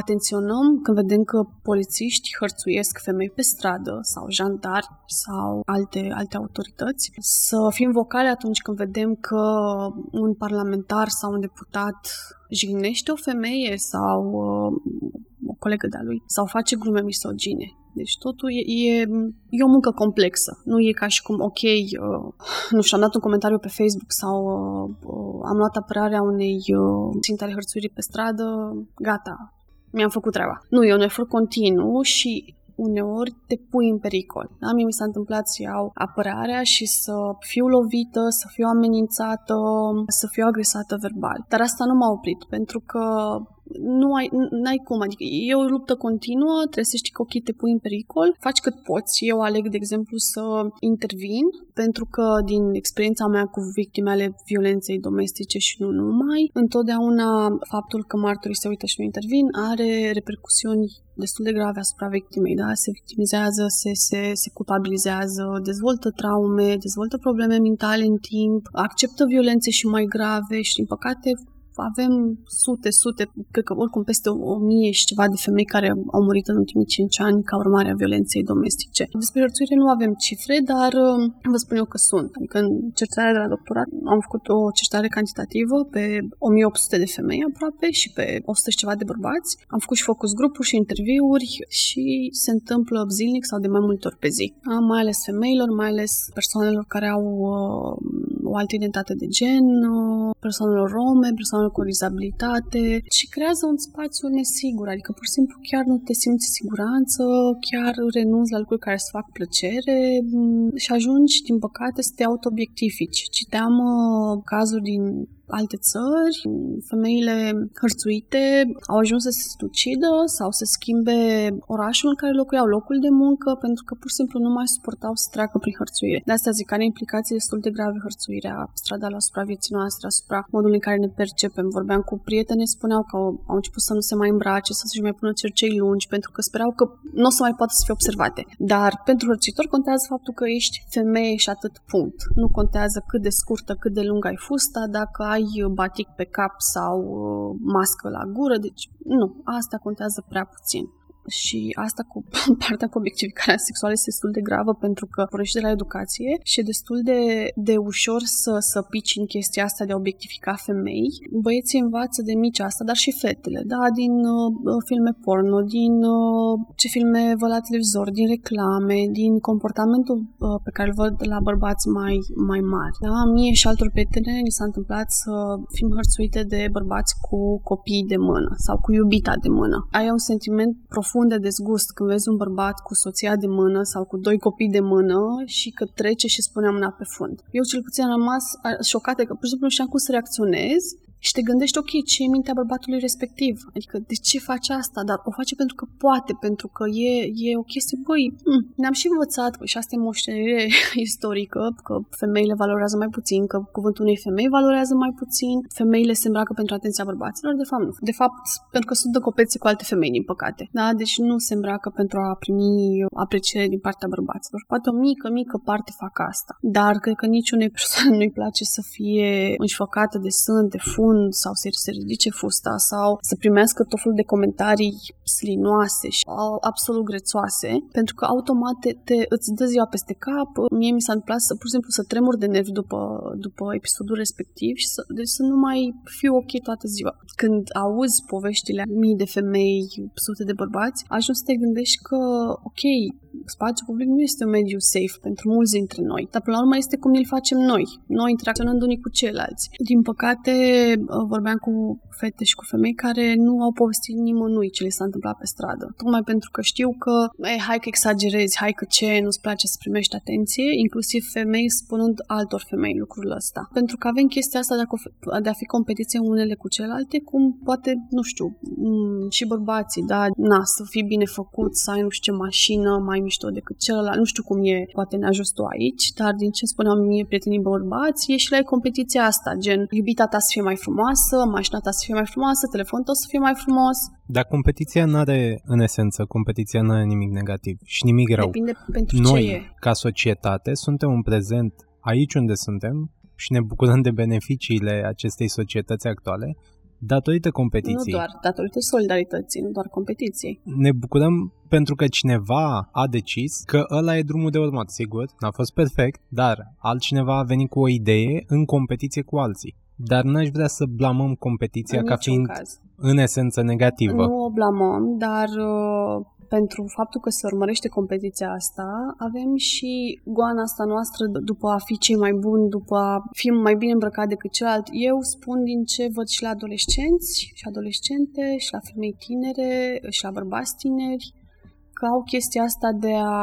atenționăm când vedem că polițiști hărțuiesc femei pe stradă sau jandari sau alte, alte autorități, să fim vocale atunci când vedem că un parlamentar sau un deputat jignește o femeie sau uh, o colegă de-a lui sau face glume misogine. Deci totul e, e, e o muncă complexă. Nu e ca și cum, ok, uh, nu știu, am dat un comentariu pe Facebook sau uh, uh, am luat apărarea unei uh, țintare hărțuirii pe stradă, gata, mi-am făcut treaba. Nu, e un efort continuu și uneori te pui în pericol. Da? Mie mi s-a întâmplat să iau apărarea și să fiu lovită, să fiu amenințată, să fiu agresată verbal. Dar asta nu m-a oprit, pentru că nu ai, n-ai cum, adică e o luptă continuă, trebuie să știi că ok, te pui în pericol, faci cât poți. Eu aleg, de exemplu, să intervin, pentru că din experiența mea cu victimele violenței domestice și nu numai, întotdeauna faptul că martorii se uită și nu intervin are repercusiuni destul de grave asupra victimei, da? Se victimizează, se, se, se culpabilizează, dezvoltă traume, dezvoltă probleme mentale în timp, acceptă violențe și mai grave și, din păcate, avem sute, sute, cred că oricum peste o mie și ceva de femei care au murit în ultimii 5 ani ca urmare a violenței domestice. Despre hărțuire nu avem cifre, dar um, vă spun eu că sunt. Adică în cercetarea de la doctorat am făcut o cercetare cantitativă pe 1800 de femei aproape și pe 100 și ceva de bărbați. Am făcut și focus grupuri și interviuri și se întâmplă zilnic sau de mai multe ori pe zi. Mai ales femeilor, mai ales persoanelor care au uh, o altă identitate de gen, uh, persoanelor rome, persoanelor cu dizabilitate și creează un spațiu nesigur, adică pur și simplu chiar nu te simți în siguranță, chiar renunți la lucruri care îți fac plăcere mm, și ajungi, din păcate, să te auto-obiectifici. Citeam uh, cazuri din alte țări, femeile hărțuite au ajuns să se ucidă sau să schimbe orașul în care locuiau, locul de muncă, pentru că pur și simplu nu mai suportau să treacă prin hărțuire. De asta zic, are implicații destul de grave hărțuirea stradală asupra vieții noastre, asupra modului în care ne percepem. Vorbeam cu prietene, spuneau că au început să nu se mai îmbrace, să se mai pună cercei lungi, pentru că sperau că nu o să mai poată să fie observate. Dar pentru hărțuitor contează faptul că ești femeie și atât punct. Nu contează cât de scurtă, cât de lungă ai fusta, dacă ai ai batic pe cap sau uh, mască la gură, deci nu, asta contează prea puțin și asta cu partea cu obiectificarea sexuală este destul de gravă pentru că pornește de la educație și e destul de, de ușor să, să pici în chestia asta de a obiectifica femei. Băieții învață de mici asta, dar și fetele, da, din uh, filme porno, din uh, ce filme văd la televizor, din reclame, din comportamentul uh, pe care îl văd la bărbați mai, mai mari. Da? Mie și altor prietene ni s-a întâmplat să fim hărțuite de bărbați cu copii de mână sau cu iubita de mână. Ai un sentiment profund profund de dezgust când vezi un bărbat cu soția de mână sau cu doi copii de mână și că trece și spune mâna pe fund. Eu cel puțin am rămas șocată că, pur și simplu, nu știam cum să reacționez și te gândești, ok, ce e mintea bărbatului respectiv? Adică, de ce face asta? Dar o face pentru că poate, pentru că e, e o chestie, băi, mm, ne-am și învățat, și asta e moștenire istorică, că femeile valorează mai puțin, că cuvântul unei femei valorează mai puțin, femeile se îmbracă pentru atenția bărbaților, de fapt nu. De fapt, pentru că sunt de copețe cu alte femei, din păcate. Da? Deci nu se îmbracă pentru a primi apreciere din partea bărbaților. Poate o mică, mică parte fac asta. Dar cred că niciunei persoane nu-i place să fie înșfăcată de sân, de fund sau să se ridice fusta sau să primească tot felul de comentarii slinoase și absolut grețoase, pentru că automat te, te, îți dă ziua peste cap. Mie mi s-a întâmplat să, pur și simplu, să tremur de nervi după, după episodul respectiv și să, deci să nu mai fiu ok toată ziua. Când auzi poveștile mii de femei, sute de bărbați, ajungi să te gândești că, ok, spațiul public nu este un mediu safe pentru mulți dintre noi, dar până la urmă este cum îl facem noi, noi interacționând unii cu ceilalți. Din păcate, vorbeam cu fete și cu femei care nu au povestit nimănui ce le s-a întâmplat pe stradă. Tocmai pentru că știu că, e, hai că exagerezi, hai că ce, nu-ți place să primești atenție, inclusiv femei spunând altor femei lucrul ăsta. Pentru că avem chestia asta de a, de a fi competiție unele cu celelalte, cum poate, nu știu, și bărbații, da, na, să fii bine făcut, să ai nu știu ce mașină mai mișto decât celălalt, nu știu cum e, poate ne ajut tu aici, dar din ce spuneam mie prietenii bărbați, e și la competiția asta, gen iubita ta să fie mai frumoasă, mașina ta să fie mai frumoasă, telefonul tău să fie mai frumos. Dar competiția nu are, în esență, competiția nu are nimic negativ și nimic rău. Depinde pentru Noi, ce e. ca societate, suntem în prezent aici unde suntem și ne bucurăm de beneficiile acestei societăți actuale, datorită competiției. Nu doar, datorită solidarității, nu doar competiției. Ne bucurăm pentru că cineva a decis că ăla e drumul de urmat, sigur, n-a fost perfect, dar altcineva a venit cu o idee în competiție cu alții. Dar n-aș vrea să blamăm competiția în ca fiind caz. în esență negativă. Nu o blamăm, dar uh, pentru faptul că se urmărește competiția asta, avem și goana asta noastră după a fi cei mai buni, după a fi mai bine îmbrăcat decât celălalt. Eu spun din ce văd și la adolescenți și adolescente și la femei tinere și la bărbați tineri, că au chestia asta de a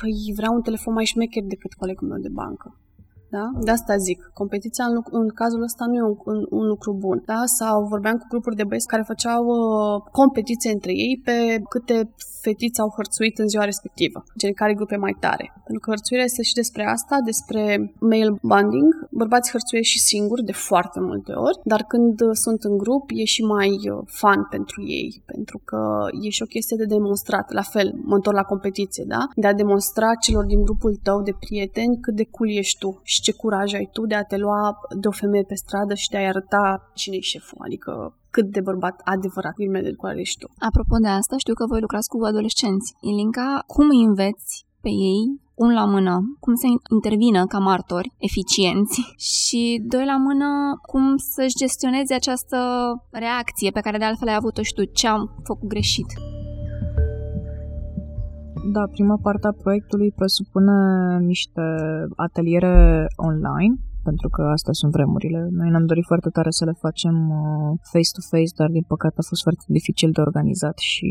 păi, vreau un telefon mai șmecher decât colegul meu de bancă. Da? De asta zic, competiția în, în cazul ăsta nu e un, un, un lucru bun. Da? Sau vorbeam cu grupuri de băieți care făceau uh, competiție între ei pe câte fetiți au hărțuit în ziua respectivă, gen care grupe mai tare. Pentru că hărțuirea este și despre asta, despre male bonding. Bărbații hărțuiesc și singuri de foarte multe ori, dar când sunt în grup e și mai uh, fun pentru ei, pentru că e și o chestie de demonstrat. La fel, mă întorc la competiție, da? De a demonstra celor din grupul tău de prieteni cât de cool ești tu și ce curaj ai tu de a te lua de o femeie pe stradă și de a-i arăta cine e șeful, adică cât de bărbat adevărat ghilimele de culoare ești tu. Apropo de asta, știu că voi lucrați cu adolescenți. Ilinca, cum îi înveți pe ei un la mână, cum să intervină ca martori eficienți și doi la mână, cum să-și gestioneze această reacție pe care de altfel ai avut-o și tu, ce am făcut greșit. Da, prima parte a proiectului presupune niște ateliere online pentru că astea sunt vremurile. Noi ne-am dorit foarte tare să le facem uh, face-to-face, dar din păcate a fost foarte dificil de organizat și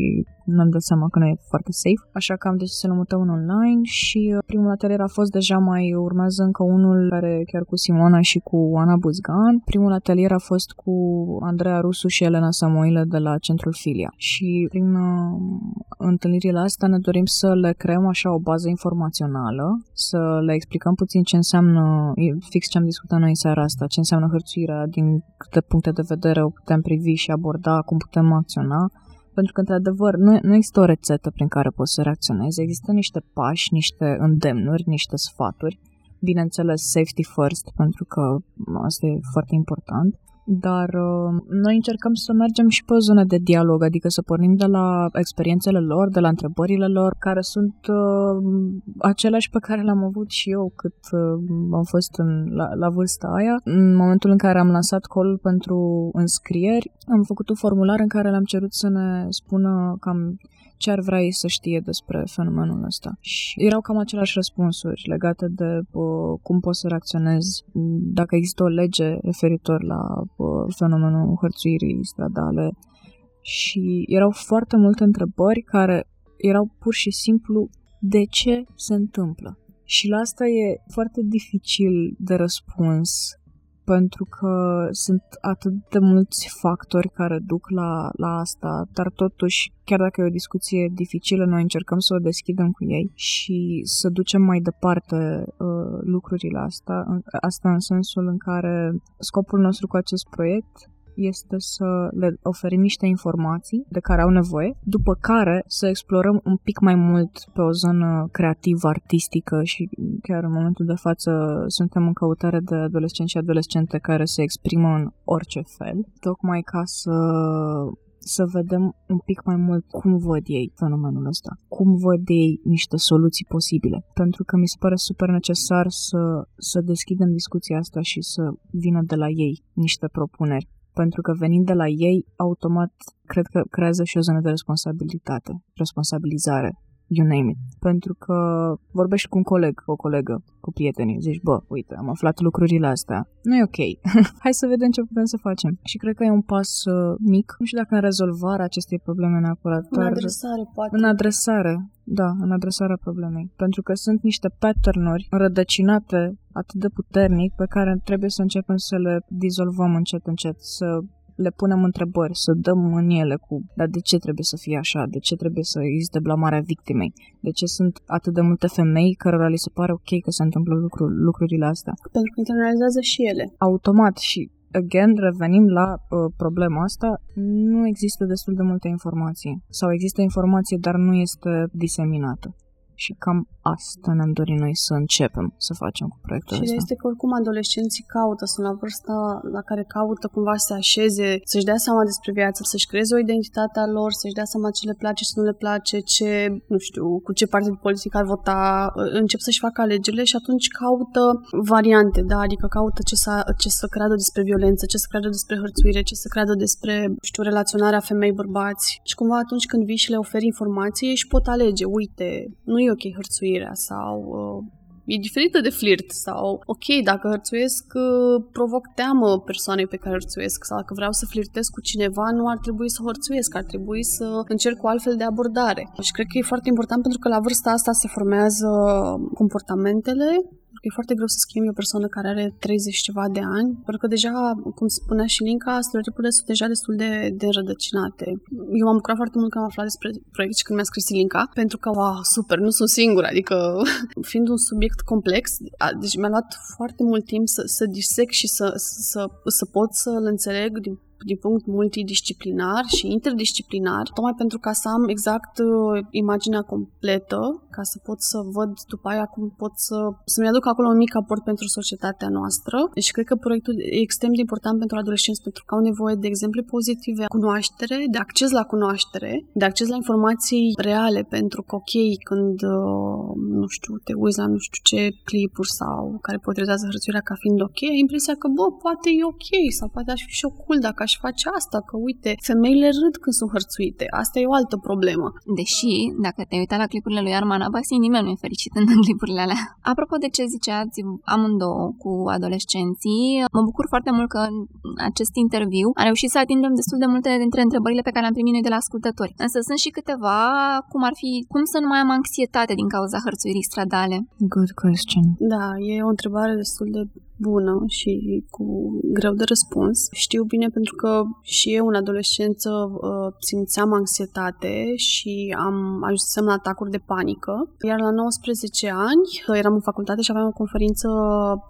ne-am dat seama că nu e foarte safe. Așa că am decis să le mutăm în online și uh, primul atelier a fost deja mai urmează încă unul care chiar cu Simona și cu Ana Buzgan. Primul atelier a fost cu Andreea Rusu și Elena Samoile de la Centrul Filia și prin uh, întâlnirile astea ne dorim să le creăm așa o bază informațională, să le explicăm puțin ce înseamnă fix ce am discutat noi în seara asta, ce înseamnă hărțuirea, din câte puncte de vedere o putem privi și aborda, cum putem acționa, pentru că, într-adevăr, nu, nu există o rețetă prin care poți să reacționezi, există niște pași, niște îndemnuri, niște sfaturi, bineînțeles safety first, pentru că asta e foarte important, dar uh, noi încercăm să mergem și pe o zonă de dialog, adică să pornim de la experiențele lor, de la întrebările lor, care sunt uh, aceleași pe care le-am avut și eu cât uh, am fost în, la, la vârsta aia. În momentul în care am lansat call pentru înscrieri, am făcut un formular în care le-am cerut să ne spună cam ce ar vrea ei să știe despre fenomenul ăsta. Și erau cam aceleași răspunsuri legate de uh, cum poți să reacționezi dacă există o lege referitor la uh, fenomenul hărțuirii stradale și erau foarte multe întrebări care erau pur și simplu de ce se întâmplă. Și la asta e foarte dificil de răspuns pentru că sunt atât de mulți factori care duc la, la asta, dar totuși, chiar dacă e o discuție dificilă, noi încercăm să o deschidem cu ei și să ducem mai departe uh, lucrurile astea, asta în sensul în care scopul nostru cu acest proiect este să le oferim niște informații de care au nevoie, după care să explorăm un pic mai mult pe o zonă creativă, artistică și chiar în momentul de față suntem în căutare de adolescenți și adolescente care se exprimă în orice fel, tocmai ca să să vedem un pic mai mult cum văd ei fenomenul ăsta, cum văd ei niște soluții posibile. Pentru că mi se pare super necesar să, să deschidem discuția asta și să vină de la ei niște propuneri pentru că venind de la ei, automat cred că creează și o zonă de responsabilitate, responsabilizare, you name it. Pentru că vorbești cu un coleg, o colegă, cu prietenii, zici, bă, uite, am aflat lucrurile astea, nu e ok, hai să vedem ce putem să facem. Și cred că e un pas uh, mic, nu știu dacă în rezolvarea acestei probleme neapărat, în adresare, poate. În adresare, da, în adresarea problemei. Pentru că sunt niște patternuri rădăcinate atât de puternic pe care trebuie să începem să le dizolvăm încet, încet, să le punem întrebări, să dăm în ele cu dar de ce trebuie să fie așa, de ce trebuie să existe blamarea victimei, de ce sunt atât de multe femei cărora li se pare ok că se întâmplă lucru, lucrurile astea. Pentru că internalizează și ele. Automat și again, revenim la uh, problema asta, nu există destul de multe informații. Sau există informație, dar nu este diseminată. Și cam asta ne-am dorit noi să începem să facem cu proiectul și ăsta. Și este că oricum adolescenții caută, sunt la vârsta la care caută cumva să se așeze, să-și dea seama despre viață, să-și creeze o identitate a lor, să-și dea seama ce le place, ce nu le place, ce, nu știu, cu ce partid politic ar vota, încep să-și facă alegerile și atunci caută variante, da? adică caută ce să, ce să creadă despre violență, ce să creadă despre hărțuire, ce să creadă despre, știu, relaționarea femei-bărbați. Și cumva atunci când vii și le oferi informații, își pot alege, uite, nu e ok hărțuire, hărțuirea sau uh, e diferită de flirt sau ok, dacă hărțuiesc uh, provoc teamă persoanei pe care hărțuiesc sau dacă vreau să flirtez cu cineva nu ar trebui să hărțuiesc, ar trebui să încerc o altfel de abordare. Și cred că e foarte important pentru că la vârsta asta se formează comportamentele e foarte greu să schimbi o persoană care are 30 ceva de ani, pentru că deja, cum spunea și Linca, stereotipurile sunt deja destul de, de rădăcinate. Eu am bucurat foarte mult că am aflat despre proiect și când mi-a scris Linca, pentru că, wow, super, nu sunt singură, adică fiind un subiect complex, deci mi-a luat foarte mult timp să, să disec și să, să, să pot să-l înțeleg din din punct multidisciplinar și interdisciplinar, tocmai pentru ca să am exact uh, imaginea completă, ca să pot să văd după aia cum pot să, să-mi aduc acolo un mic aport pentru societatea noastră. Deci cred că proiectul e extrem de important pentru adolescenți pentru că au nevoie de exemple pozitive, cunoaștere, de acces la cunoaștere, de acces la informații reale pentru că, ok, când, uh, nu știu, te uiți la nu știu ce clipuri sau care portretează hărțuirea ca fiind ok, ai impresia că, bă, poate e ok sau poate aș fi și eu cool dacă aș face asta, că uite, femeile râd când sunt hărțuite. Asta e o altă problemă. Deși, dacă te uitat la clipurile lui Arman Abasi, nimeni nu e fericit în clipurile alea. Apropo de ce ziceați amândouă cu adolescenții, mă bucur foarte mult că în acest interviu am reușit să atingem destul de multe dintre întrebările pe care le-am primit noi de la ascultători. Însă sunt și câteva, cum ar fi, cum să nu mai am anxietate din cauza hărțuirii stradale? Good question. Da, e o întrebare destul de bună și cu greu de răspuns. Știu bine pentru că și eu în adolescență uh, simțeam anxietate și am ajunsesem la atacuri de panică. Iar la 19 ani eram în facultate și aveam o conferință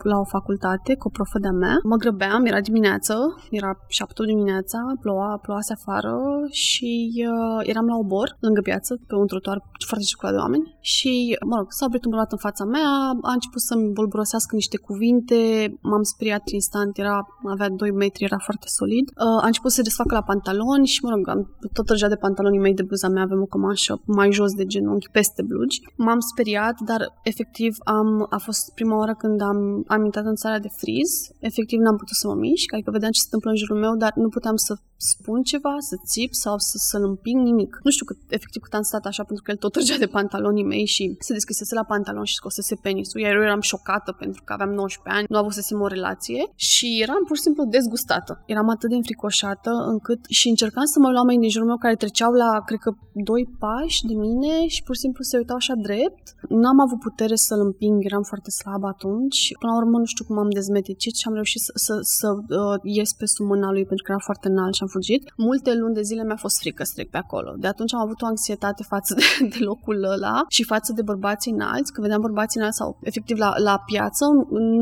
la o facultate cu o profă de-a mea. Mă grăbeam, era dimineață, era 7 dimineața, ploua, ploase afară și uh, eram la obor, lângă piață, pe un trotuar foarte circulat de oameni și, mă rog, s-a oprit un bărbat în fața mea, a început să-mi bolburosească niște cuvinte, m-am speriat instant, era, avea 2 metri, era foarte solid. Uh, a început să se desfacă la pantaloni și, mă rog, am tot răjat de pantalonii mei de bluza mea, avem o cămașă mai jos de genunchi, peste blugi. M-am speriat, dar efectiv am, a fost prima oară când am, am intrat în țara de friz. Efectiv n-am putut să mă mișc, adică vedeam ce se întâmplă în jurul meu, dar nu puteam să spun ceva, să țip sau să, să-l împing, nimic. Nu știu cât, efectiv cât am stat așa, pentru că el tot răgea de pantalonii mei și se deschisese la pantalon și scosese penisul, iar eu eram șocată pentru că aveam 19 ani, nu avusesem o relație și eram pur și simplu dezgustată. Eram atât de înfricoșată încât și încercam să mă luam mai din jurul meu care treceau la, cred că, doi pași de mine și pur și simplu se uitau așa drept. N-am avut putere să-l împing, eram foarte slabă atunci. Până la urmă nu știu cum am dezmeticit și am reușit să, să, să uh, ies pe sub mâna lui pentru că era foarte înalt și am fugit. Multe luni de zile mi-a fost frică să trec pe acolo. De atunci am avut o anxietate față de, de locul ăla și față de bărbații înalți. Când vedeam bărbații înalți sau efectiv la, la piață,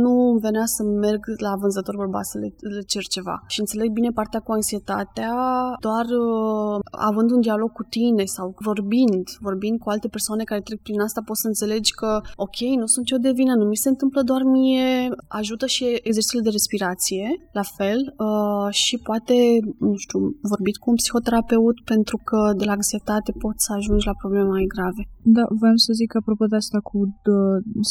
nu venea să merg la vânzător bărbat să le, le cer ceva. Și înțeleg bine partea cu anxietatea doar uh, având un dialog cu tine sau vorbind, vorbind cu alte persoane care trec prin asta, poți să înțelegi că, ok, nu sunt eu de vină, nu mi se întâmplă doar mie, ajută și exercițiile de respirație, la fel, uh, și poate, nu știu, vorbit cu un psihoterapeut pentru că de la anxietate poți să ajungi la probleme mai grave. Da, voiam să zic apropo de asta cu de,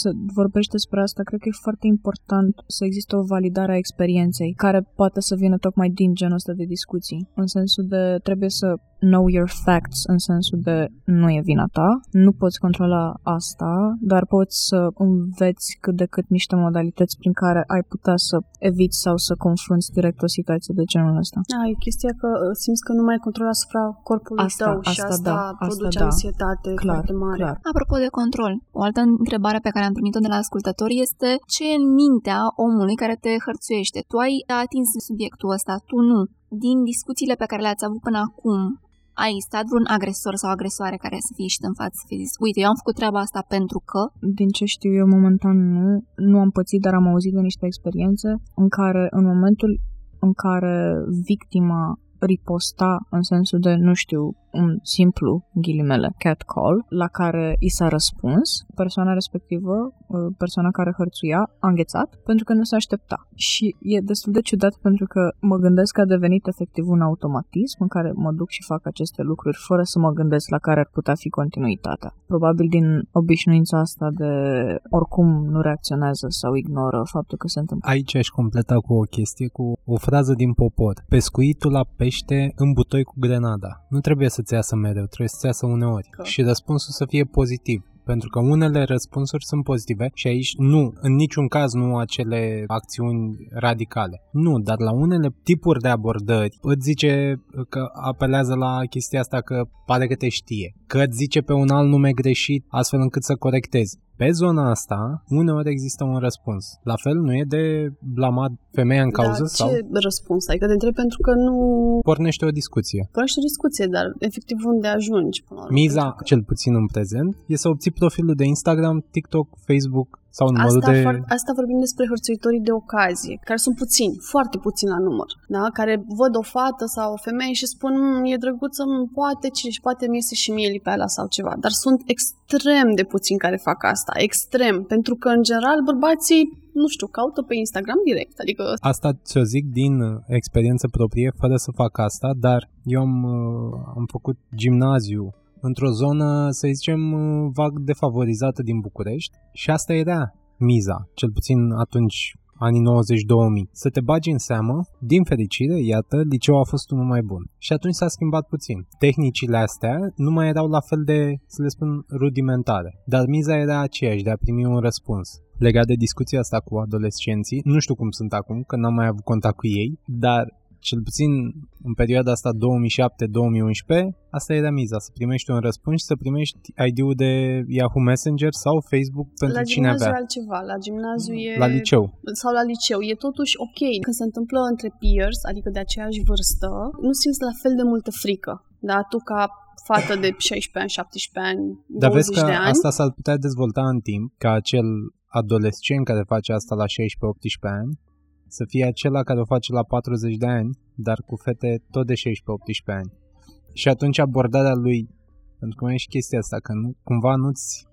să vorbești despre asta, cred că e foarte important să existe o validare a experienței care poate să vină tocmai din genul ăsta de discuții. În sensul de trebuie să know your facts în sensul de nu e vina ta, nu poți controla asta, dar poți să înveți cât de cât niște modalități prin care ai putea să eviți sau să confrunți direct o situație de genul ăsta. Da, e chestia că uh, simți că nu mai controla asupra corpului asta, tău asta, și asta da, produce asta, da. anxietate Clar, foarte mare. clar. Apropo de control, o altă întrebare pe care am primit-o de la ascultători este ce e în mintea omului care te hărțuiește? Tu ai atins subiectul ăsta, tu nu. Din discuțiile pe care le-ați avut până acum, a existat vreun agresor sau agresoare care să fie ieșit în față să fie zis, uite, eu am făcut treaba asta pentru că... Din ce știu eu momentan nu, nu am pățit, dar am auzit de niște experiențe în care în momentul în care victima riposta în sensul de, nu știu, un simplu, ghilimele, cat call, la care i s-a răspuns, persoana respectivă, uh, persoana care hărțuia, a înghețat pentru că nu se aștepta. Și e destul de ciudat pentru că mă gândesc că a devenit efectiv un automatism în care mă duc și fac aceste lucruri fără să mă gândesc la care ar putea fi continuitatea. Probabil din obișnuința asta de oricum nu reacționează sau ignoră faptul că se întâmplă. Aici aș completa cu o chestie, cu o frază din popor. Pescuitul la pește în butoi cu grenada. Nu trebuie să-ți iasă mereu, trebuie să-ți iasă uneori. Că- Și răspunsul să fie pozitiv. Pentru că unele răspunsuri sunt pozitive și aici nu, în niciun caz nu acele acțiuni radicale. Nu, dar la unele tipuri de abordări îți zice că apelează la chestia asta că pare că te știe, că îți zice pe un alt nume greșit astfel încât să corectezi. Pe zona asta, uneori există un răspuns. La fel, nu e de blamat femeia în cauză Dar sau ce răspuns ai? Că te întreb pentru că nu pornește o discuție. pornești o discuție, dar efectiv unde ajungi până la urmă? Miza, Pentru că- cel puțin în prezent, e să obții profilul de Instagram, TikTok, Facebook sau numărul Asta, de... foar- asta vorbim despre hărțuitorii de ocazie, care sunt puțini, foarte puțini la număr, da? care văd o fată sau o femeie și spun "Mm, e drăguță, mm, poate cine și poate mi iese și mie lipeala sau ceva, dar sunt extrem de puțini care fac asta, extrem, pentru că în general bărbații nu știu, caută pe Instagram direct, adică Asta ți-o zic din uh, experiență proprie, fără să fac asta, dar eu am, uh, am făcut gimnaziu într-o zonă, să zicem, uh, vag defavorizată din București și asta era miza, cel puțin atunci anii 90-2000. Să te bagi în seamă, din fericire, iată, liceul a fost unul mai bun. Și atunci s-a schimbat puțin. Tehnicile astea nu mai erau la fel de, să le spun, rudimentare. Dar miza era aceeași, de a primi un răspuns. Legat de discuția asta cu adolescenții, nu știu cum sunt acum, că n-am mai avut contact cu ei, dar cel puțin în perioada asta 2007-2011, asta era miza, să primești un răspuns și să primești ID-ul de Yahoo Messenger sau Facebook pentru la cine gimnaziu avea. e altceva, la gimnaziu e... La liceu. sau la liceu, e totuși ok. Când se întâmplă între peers, adică de aceeași vârstă, nu simți la fel de multă frică. Da, tu ca fată de 16 ani, 17 ani, 20 Dar vezi că de ani, asta s-ar putea dezvolta în timp, ca acel adolescent care face asta la 16-18 ani, să fie acela care o face la 40 de ani, dar cu fete tot de 16-18 ani. Și atunci abordarea lui, pentru că mai e și chestia asta, că nu, cumva nu-ți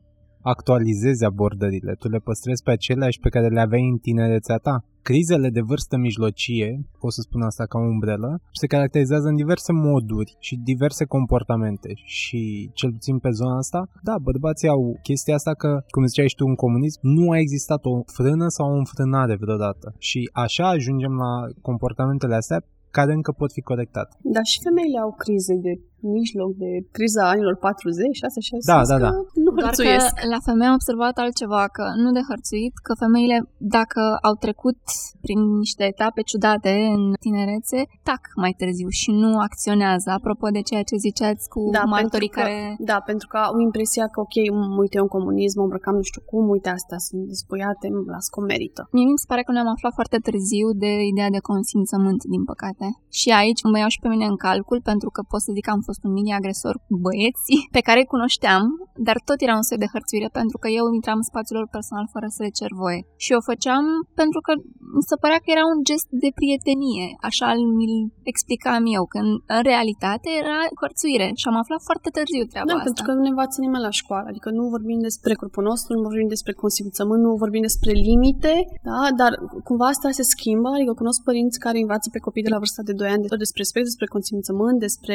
actualizezi abordările, tu le păstrezi pe aceleași pe care le aveai în tinerețea ta. Crizele de vârstă mijlocie, pot să spun asta ca o umbrelă, se caracterizează în diverse moduri și diverse comportamente și cel puțin pe zona asta, da, bărbații au chestia asta că, cum ziceai și tu, în comunism nu a existat o frână sau o înfrânare vreodată și așa ajungem la comportamentele astea care încă pot fi corectate. dar și femeile au crize de mijloc de criza anilor 40, asta și Da, da, da. nu Doar că hărțuiesc. la femei am observat altceva, că nu de hărțuit, că femeile, dacă au trecut prin niște etape ciudate în tinerețe, tac mai târziu și nu acționează. Apropo de ceea ce ziceați cu Da, martorii pentru că, care... da, pentru că au impresia că, ok, m- uite, eu în comunism, mă îmbrăcam nu știu cum, uite, astea sunt despuiate, îmi las că o merită. Mie mi se pare că ne-am aflat foarte târziu de ideea de consimțământ, din păcate. Și aici mă iau și pe mine în calcul, pentru că pot să zic că am fost un mini-agresor cu băieții pe care îi cunoșteam, dar tot era un soi de hărțuire, pentru că eu intram în spațiul lor personal fără să le cer voie. Și o făceam pentru că mi se părea că era un gest de prietenie, așa mi-l explicam eu, când în realitate era hărțuire și am aflat foarte târziu treaba Da, asta. pentru că nu ne învață nimeni la școală, adică nu vorbim despre corpul nostru, nu vorbim despre consimțământ, nu vorbim despre limite, da? dar cumva asta se schimbă, adică cunosc părinți care învață pe copii de la vârsta de 2 ani de- despre respect, despre consimțământ, despre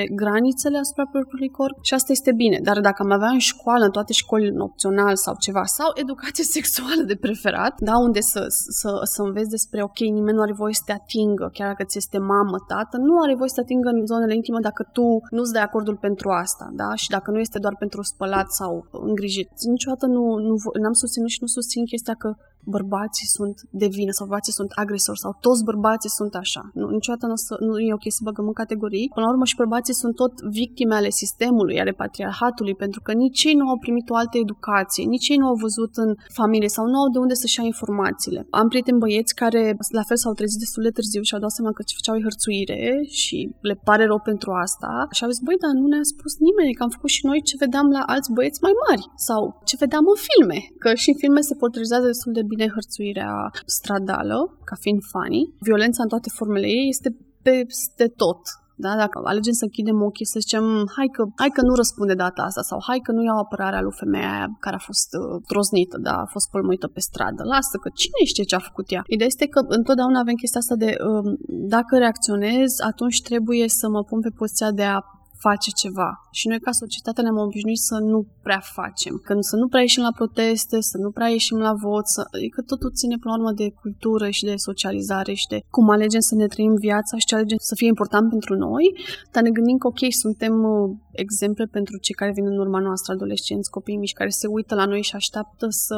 granițele asupra propriului corp și asta este bine, dar dacă am avea în școală, în toate școlile, în opțional sau ceva, sau educație sexuală de preferat, da, unde să, să, să înveți despre, ok, nimeni nu are voie să te atingă, chiar dacă ți este mamă, tată, nu are voie să te atingă în zonele intime dacă tu nu-ți dai acordul pentru asta, da, și dacă nu este doar pentru spălat sau îngrijit. Niciodată nu, nu vo- n-am susținut și nu susțin chestia că bărbații sunt de vină sau bărbații sunt agresori sau toți bărbații sunt așa. Nu, niciodată nu, o să, nu e ok să băgăm în categorii. Până la urmă și bărbații sunt tot victime ale sistemului, ale patriarhatului, pentru că nici ei nu au primit o altă educație, nici ei nu au văzut în familie sau nu au de unde să-și ia informațiile. Am prieteni băieți care la fel s-au trezit destul de târziu și au dat seama că ce făceau e hărțuire și le pare rău pentru asta și au zis, băi, dar nu ne-a spus nimeni că am făcut și noi ce vedeam la alți băieți mai mari sau ce vedeam în filme, că și în filme se portretizează destul de bine hărțuirea stradală, ca fiind funny. Violența în toate formele ei este peste tot. Da? Dacă alegem să închidem ochii, să zicem, hai că, hai că nu răspunde data asta sau hai că nu iau apărarea lui femeia aia care a fost uh, troznită, da, a fost pălmuită pe stradă. Lasă că cine știe ce a făcut ea. Ideea este că întotdeauna avem chestia asta de um, dacă reacționez, atunci trebuie să mă pun pe poziția de a face ceva. Și noi ca societate ne-am obișnuit să nu prea facem. Când să nu prea ieșim la proteste, să nu prea ieșim la vot, să... adică totul ține până la urmă de cultură și de socializare și de cum alegem să ne trăim viața și ce alegem să fie important pentru noi, dar ne gândim că ok, suntem uh, exemple pentru cei care vin în urma noastră, adolescenți, copii mici, care se uită la noi și așteaptă să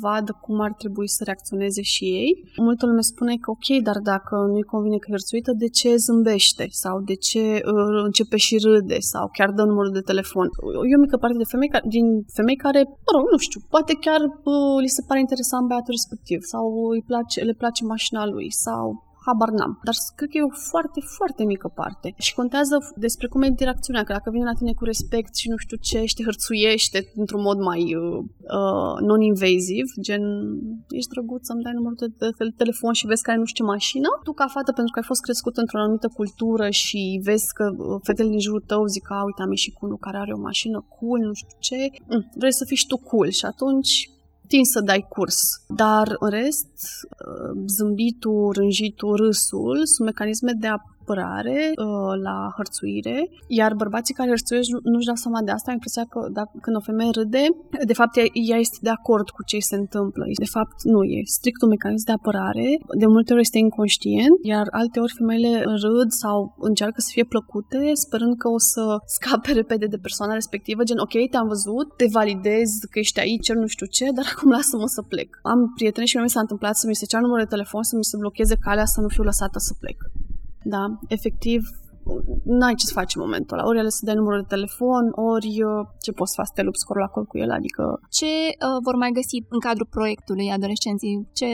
vadă cum ar trebui să reacționeze și ei. Multă lume spune că ok, dar dacă nu-i convine că e hărțuită, de ce zâmbește? Sau de ce uh, începe și râde? Sau chiar dă numărul de telefon? E o mică parte de femei care, din femei care, mă rog, nu știu, poate chiar uh, li se pare interesant băiatul respectiv sau îi place, le place mașina lui sau habar n-am. Dar cred că e o foarte, foarte mică parte. Și contează despre cum e interacțiunea, că dacă vine la tine cu respect și nu știu ce, și te hărțuiește într-un mod mai uh, uh, non-invaziv, gen, ești drăguț să-mi dai numărul de, de, de telefon și vezi că ai nu știu ce mașină, tu ca fată, pentru că ai fost crescut într-o anumită cultură și vezi că uh, fetele din jurul tău zic, a, uite, am ieșit cu unul care are o mașină cool, nu știu ce, mm, vrei să fii și tu cool și atunci tin să dai curs. Dar în rest, zâmbitul, rânjitul, râsul sunt mecanisme de apărare uh, la hărțuire, iar bărbații care hărțuiesc nu, nu-și dau seama de asta, am impresia că dacă, când o femeie râde, de fapt ea, ea este de acord cu ce se întâmplă. De fapt, nu, e strict un mecanism de apărare, de multe ori este inconștient, iar alte ori femeile râd sau încearcă să fie plăcute, sperând că o să scape repede de persoana respectivă, gen, ok, te-am văzut, te validez că ești aici, nu știu ce, dar acum lasă-mă să plec. Am prieteni și mi s-a întâmplat să mi se ceară numărul de telefon, să mi se blocheze calea, să nu fiu lăsată să plec. Da, efectiv, n-ai ce să faci în momentul ăla. Ori ele să dai numărul de telefon, ori uh, ce poți să faci, să te lupți corul la col cu el, adică... Ce uh, vor mai găsi în cadrul proiectului adolescenții? Ce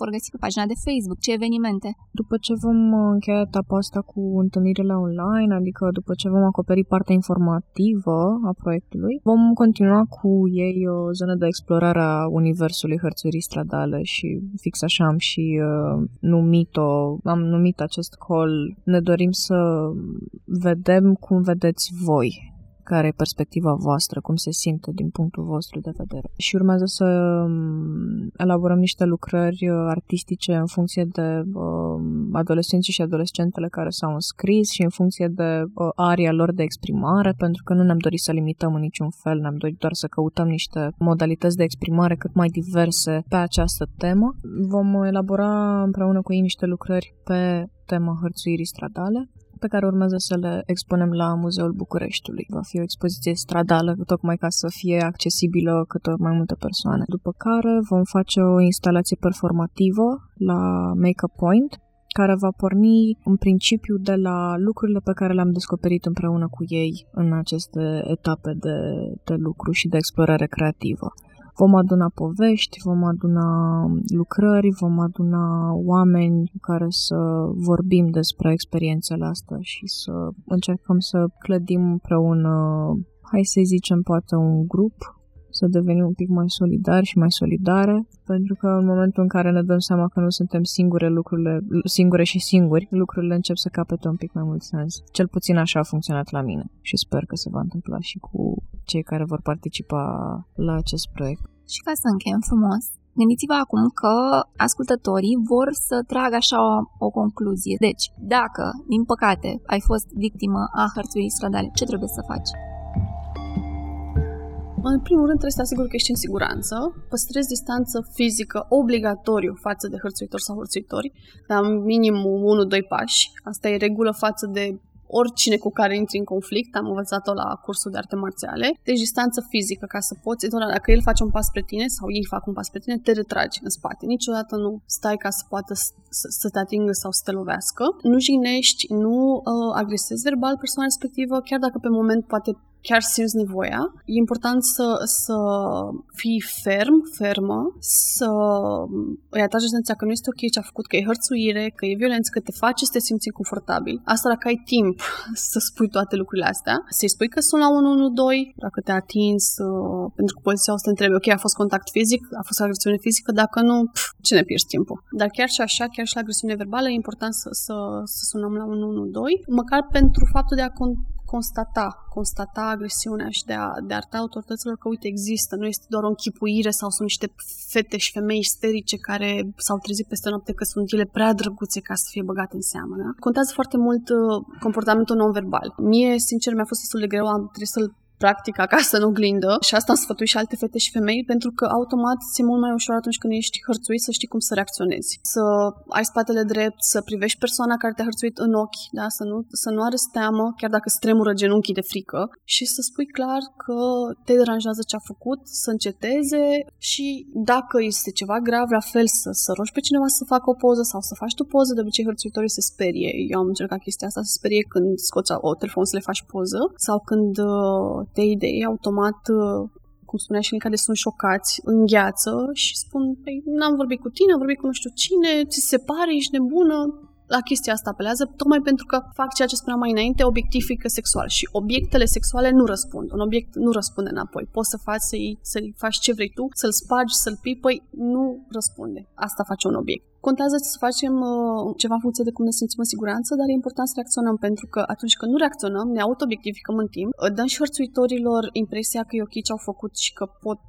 vor găsi pe pagina de Facebook? Ce evenimente? După ce vom încheia etapa asta cu întâlnirile online, adică după ce vom acoperi partea informativă a proiectului, vom continua cu ei o zonă de explorare a universului hărțurii stradale și fix așa am și uh, numit-o, am numit acest call, ne dorim să vedem cum vedeți voi care e perspectiva voastră, cum se simte din punctul vostru de vedere. Și urmează să um, elaborăm niște lucrări uh, artistice în funcție de uh, adolescenții și adolescentele care s-au înscris și în funcție de uh, aria lor de exprimare, pentru că nu ne-am dorit să limităm în niciun fel, ne-am dorit doar să căutăm niște modalități de exprimare cât mai diverse pe această temă. Vom elabora împreună cu ei niște lucrări pe tema hărțuirii stradale pe care urmează să le expunem la Muzeul Bucureștiului. Va fi o expoziție stradală, tocmai ca să fie accesibilă câte mai multe persoane. După care vom face o instalație performativă la Make a Point, care va porni în principiu de la lucrurile pe care le-am descoperit împreună cu ei în aceste etape de, de lucru și de explorare creativă. Vom aduna povești, vom aduna lucrări, vom aduna oameni cu care să vorbim despre experiențele astea și să încercăm să clădim împreună, hai să zicem, poate un grup să devenim un pic mai solidari și mai solidare, pentru că în momentul în care ne dăm seama că nu suntem singure lucrurile, singure și singuri, lucrurile încep să capete un pic mai mult sens. Cel puțin așa a funcționat la mine și sper că se va întâmpla și cu cei care vor participa la acest proiect. Și ca să încheiem frumos, Gândiți-vă acum că ascultătorii vor să tragă așa o, o concluzie. Deci, dacă, din păcate, ai fost victimă a hărțuirii stradale, ce trebuie să faci? În primul rând trebuie să te asiguri că ești în siguranță, păstrezi distanță fizică obligatoriu față de hărțuitori sau hărțuitori, la minim 1-2 pași. Asta e regulă față de oricine cu care intri în conflict, am învățat-o la cursul de arte marțiale, deci distanță fizică ca să poți, doar dacă el face un pas spre tine sau ei fac un pas spre tine, te retragi în spate. Niciodată nu stai ca să poată să, să te atingă sau să te lovească. Nu jignești, nu uh, agresezi verbal persoana respectivă, chiar dacă pe moment poate chiar simți nevoia. E important să, să fii ferm, fermă, să îi atragi atenția că nu este ok ce a făcut, că e hărțuire, că e violență, că te face să te simți inconfortabil. Asta dacă ai timp să spui toate lucrurile astea, să-i spui că sunt la 112, dacă te-a atins, uh, pentru că poliția o să te întrebe, ok, a fost contact fizic, a fost agresiune fizică, dacă nu, pf, ce ne pierzi timpul? Dar chiar și așa, chiar și la agresiune verbală, e important să, să, să sunăm la 112, măcar pentru faptul de a con- constata, constata agresiunea și de a, de a arăta autorităților că, uite, există, nu este doar o închipuire sau sunt niște fete și femei isterice care s-au trezit peste noapte că sunt ele prea drăguțe ca să fie băgate în seamă. Da? Contează foarte mult uh, comportamentul non-verbal. Mie, sincer, mi-a fost destul de greu, am trebuit să-l practic acasă în oglindă și asta am sfătuit și alte fete și femei pentru că automat ți-e mult mai ușor atunci când ești hărțuit să știi cum să reacționezi. Să ai spatele drept, să privești persoana care te-a hărțuit în ochi, da? să, nu, să nu arăți teamă, chiar dacă stremură genunchii de frică și să spui clar că te deranjează ce a făcut, să înceteze și dacă este ceva grav, la fel să, să rogi pe cineva să facă o poză sau să faci tu poză, de obicei hărțuitorii se sperie. Eu am încercat chestia asta, se sperie când scoți o telefon să le faci poză sau când uh, de idei, automat, uh, cum spunea și care sunt șocați, îngheață și spun, păi, n-am vorbit cu tine, am vorbit cu nu știu cine, ți se pare, ești nebună, la chestia asta apelează, tocmai pentru că fac ceea ce spuneam mai înainte, obiectifică sexual și obiectele sexuale nu răspund. Un obiect nu răspunde înapoi. Poți să faci să-i, să-i faci ce vrei tu, să-l spargi, să-l pipăi, nu răspunde. Asta face un obiect. Contează să facem uh, ceva în funcție de cum ne simțim în siguranță, dar e important să reacționăm pentru că atunci când nu reacționăm, ne auto-obiectificăm în timp, dăm și hărțuitorilor impresia că e ok ce au făcut și că pot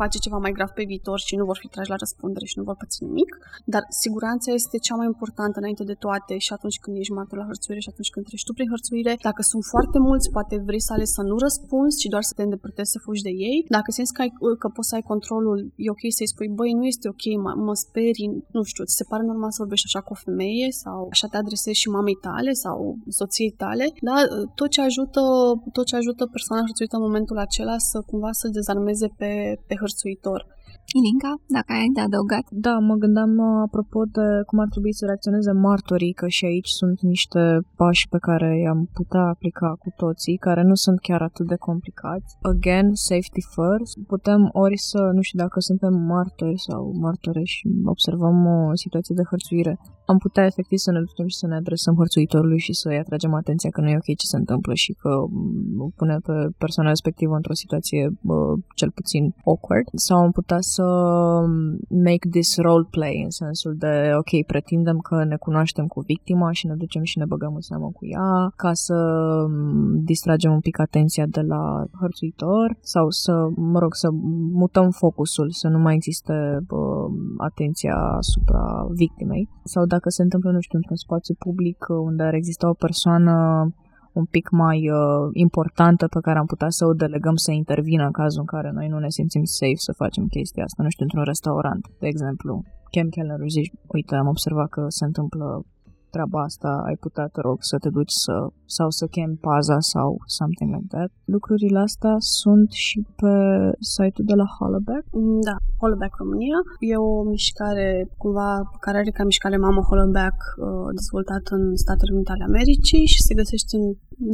face ceva mai grav pe viitor și nu vor fi trași la răspundere și nu vor păți nimic, dar siguranța este cea mai importantă înainte de toate și atunci când ești martor la hărțuire și atunci când treci tu prin hărțuire. Dacă sunt foarte mulți, poate vrei să alegi să nu răspunzi, ci doar să te îndepărtezi să fugi de ei. Dacă simți că, ai, că poți să ai controlul, e ok să-i spui, băi, nu este ok, mă, mă sperii, nu știu, ți se pare normal să vorbești așa cu o femeie sau așa te adresezi și mamei tale sau soției tale, da, tot ce ajută, tot ce ajută persoana hărțuită în momentul acela să cumva să dezarmeze pe, pe hărțuitor. Ilinca, dacă ai de adăugat. Da, mă gândeam uh, apropo de cum ar trebui să reacționeze martorii, că și aici sunt niște pași pe care i-am putea aplica cu toții, care nu sunt chiar atât de complicați. Again, safety first. Putem ori să, nu știu dacă suntem martori sau martore și observăm o situație de hărțuire, am putea efectiv să ne ducem și să ne adresăm hărțuitorului și să-i atragem atenția că nu e ok ce se întâmplă și că mm, pune pe persoana respectivă într-o situație bă, cel puțin awkward. Sau am putea să mm, make this role play în sensul de ok, pretindem că ne cunoaștem cu victima și ne ducem și ne băgăm în seamă cu ea ca să mm, distragem un pic atenția de la hărțuitor sau să, mă rog, să mutăm focusul, să nu mai existe bă, atenția asupra victimei sau dacă se întâmplă, nu știu, într-un spațiu public uh, unde ar exista o persoană un pic mai uh, importantă pe care am putea să o delegăm să intervină în cazul în care noi nu ne simțim safe să facem chestia asta, nu știu, într-un restaurant, de exemplu. Chem Keller zici, uite, am observat că se întâmplă treaba asta, ai putea, te rog, să te duci să, sau să chemi paza sau something like that. Lucrurile astea sunt și pe site-ul de la Hollaback. Mm, Da, Hollaback România. E o mișcare, cumva, care are ca mișcare mamă Hollaback uh, dezvoltată în Statele Unite ale Americii și se găsește în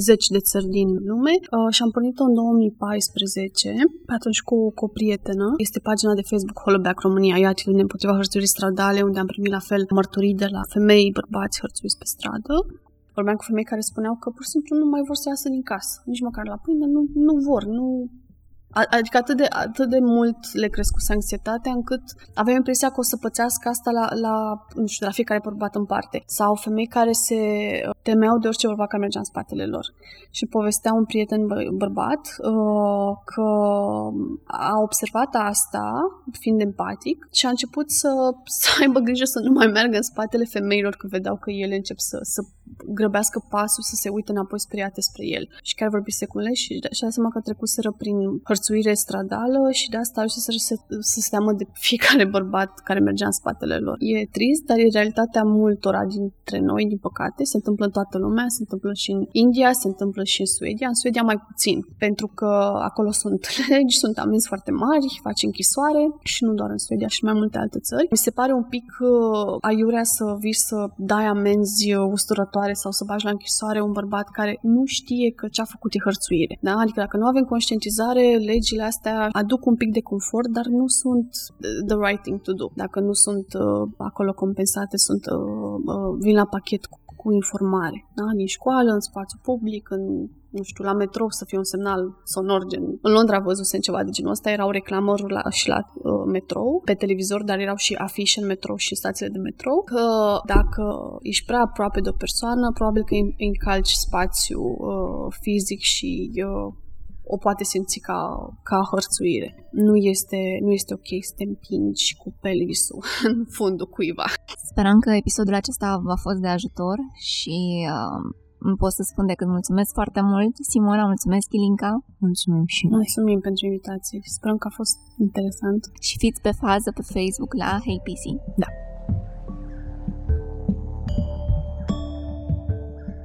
zeci de țări din lume uh, și am pornit-o în 2014, pe atunci cu, cu o prietenă. Este pagina de Facebook Hollaback România, e atitudine împotriva hărțuirii stradale, unde am primit la fel mărturii de la femei, bărbați hărțuiți pe stradă. Vorbeam cu femei care spuneau că pur și simplu nu mai vor să iasă din casă, nici măcar la pâine, nu, nu vor, nu, a- Adică atât de, atât de mult le crescuse anxietatea încât aveam impresia că o să pățească asta la, la, nu știu, la fiecare bărbat în parte. Sau femei care se temeau de orice bărbat care mergea în spatele lor. Și povestea un prieten bă- bărbat uh, că a observat asta, fiind empatic, și a început să, să aibă grijă să nu mai meargă în spatele femeilor când vedeau că ele încep să, să grăbească pasul, să se uite înapoi speriate spre el. Și chiar vorbise cu ele și și a seama că trecuseră prin hărțuire stradală și de asta ajunseseră să, să se teamă de fiecare bărbat care mergea în spatele lor. E trist, dar e realitatea multora dintre noi, din păcate. Se întâmplă în toată lumea, se întâmplă și în India, se întâmplă și în Suedia. În Suedia mai puțin, pentru că acolo sunt legi, sunt amenzi foarte mari, faci închisoare și nu doar în Suedia și în mai multe alte țări. Mi se pare un pic uh, aiurea să vii să dai amenzi uh, usturătoare sau să bagi la închisoare un bărbat care nu știe că ce a făcut e hărțuire. Da? Adică dacă nu avem conștientizare, legile astea aduc un pic de confort, dar nu sunt the right thing to do. Dacă nu sunt uh, acolo compensate, sunt uh, uh, vin la pachet cu, cu informare. Da? În școală, în spațiu public, în nu știu, la metrou să fie un semnal sonor gen... În Londra văzusem ceva de genul ăsta, erau reclamări la, și la uh, metrou, pe televizor, dar erau și afișe în metrou și în stațiile de metrou, că dacă ești prea aproape de o persoană, probabil că îi încalci spațiu uh, fizic și uh, o poate simți ca, ca hărțuire. Nu este, nu este ok să te împingi cu pelvisul în fundul cuiva. Sperăm că episodul acesta v-a fost de ajutor și uh, nu pot să spun decât mulțumesc foarte mult. Simona, mulțumesc, Ilinca. Mulțumim și noi. Mulțumim pentru invitație. Sperăm că a fost interesant. Și fiți pe fază pe Facebook la Hey PC. Da.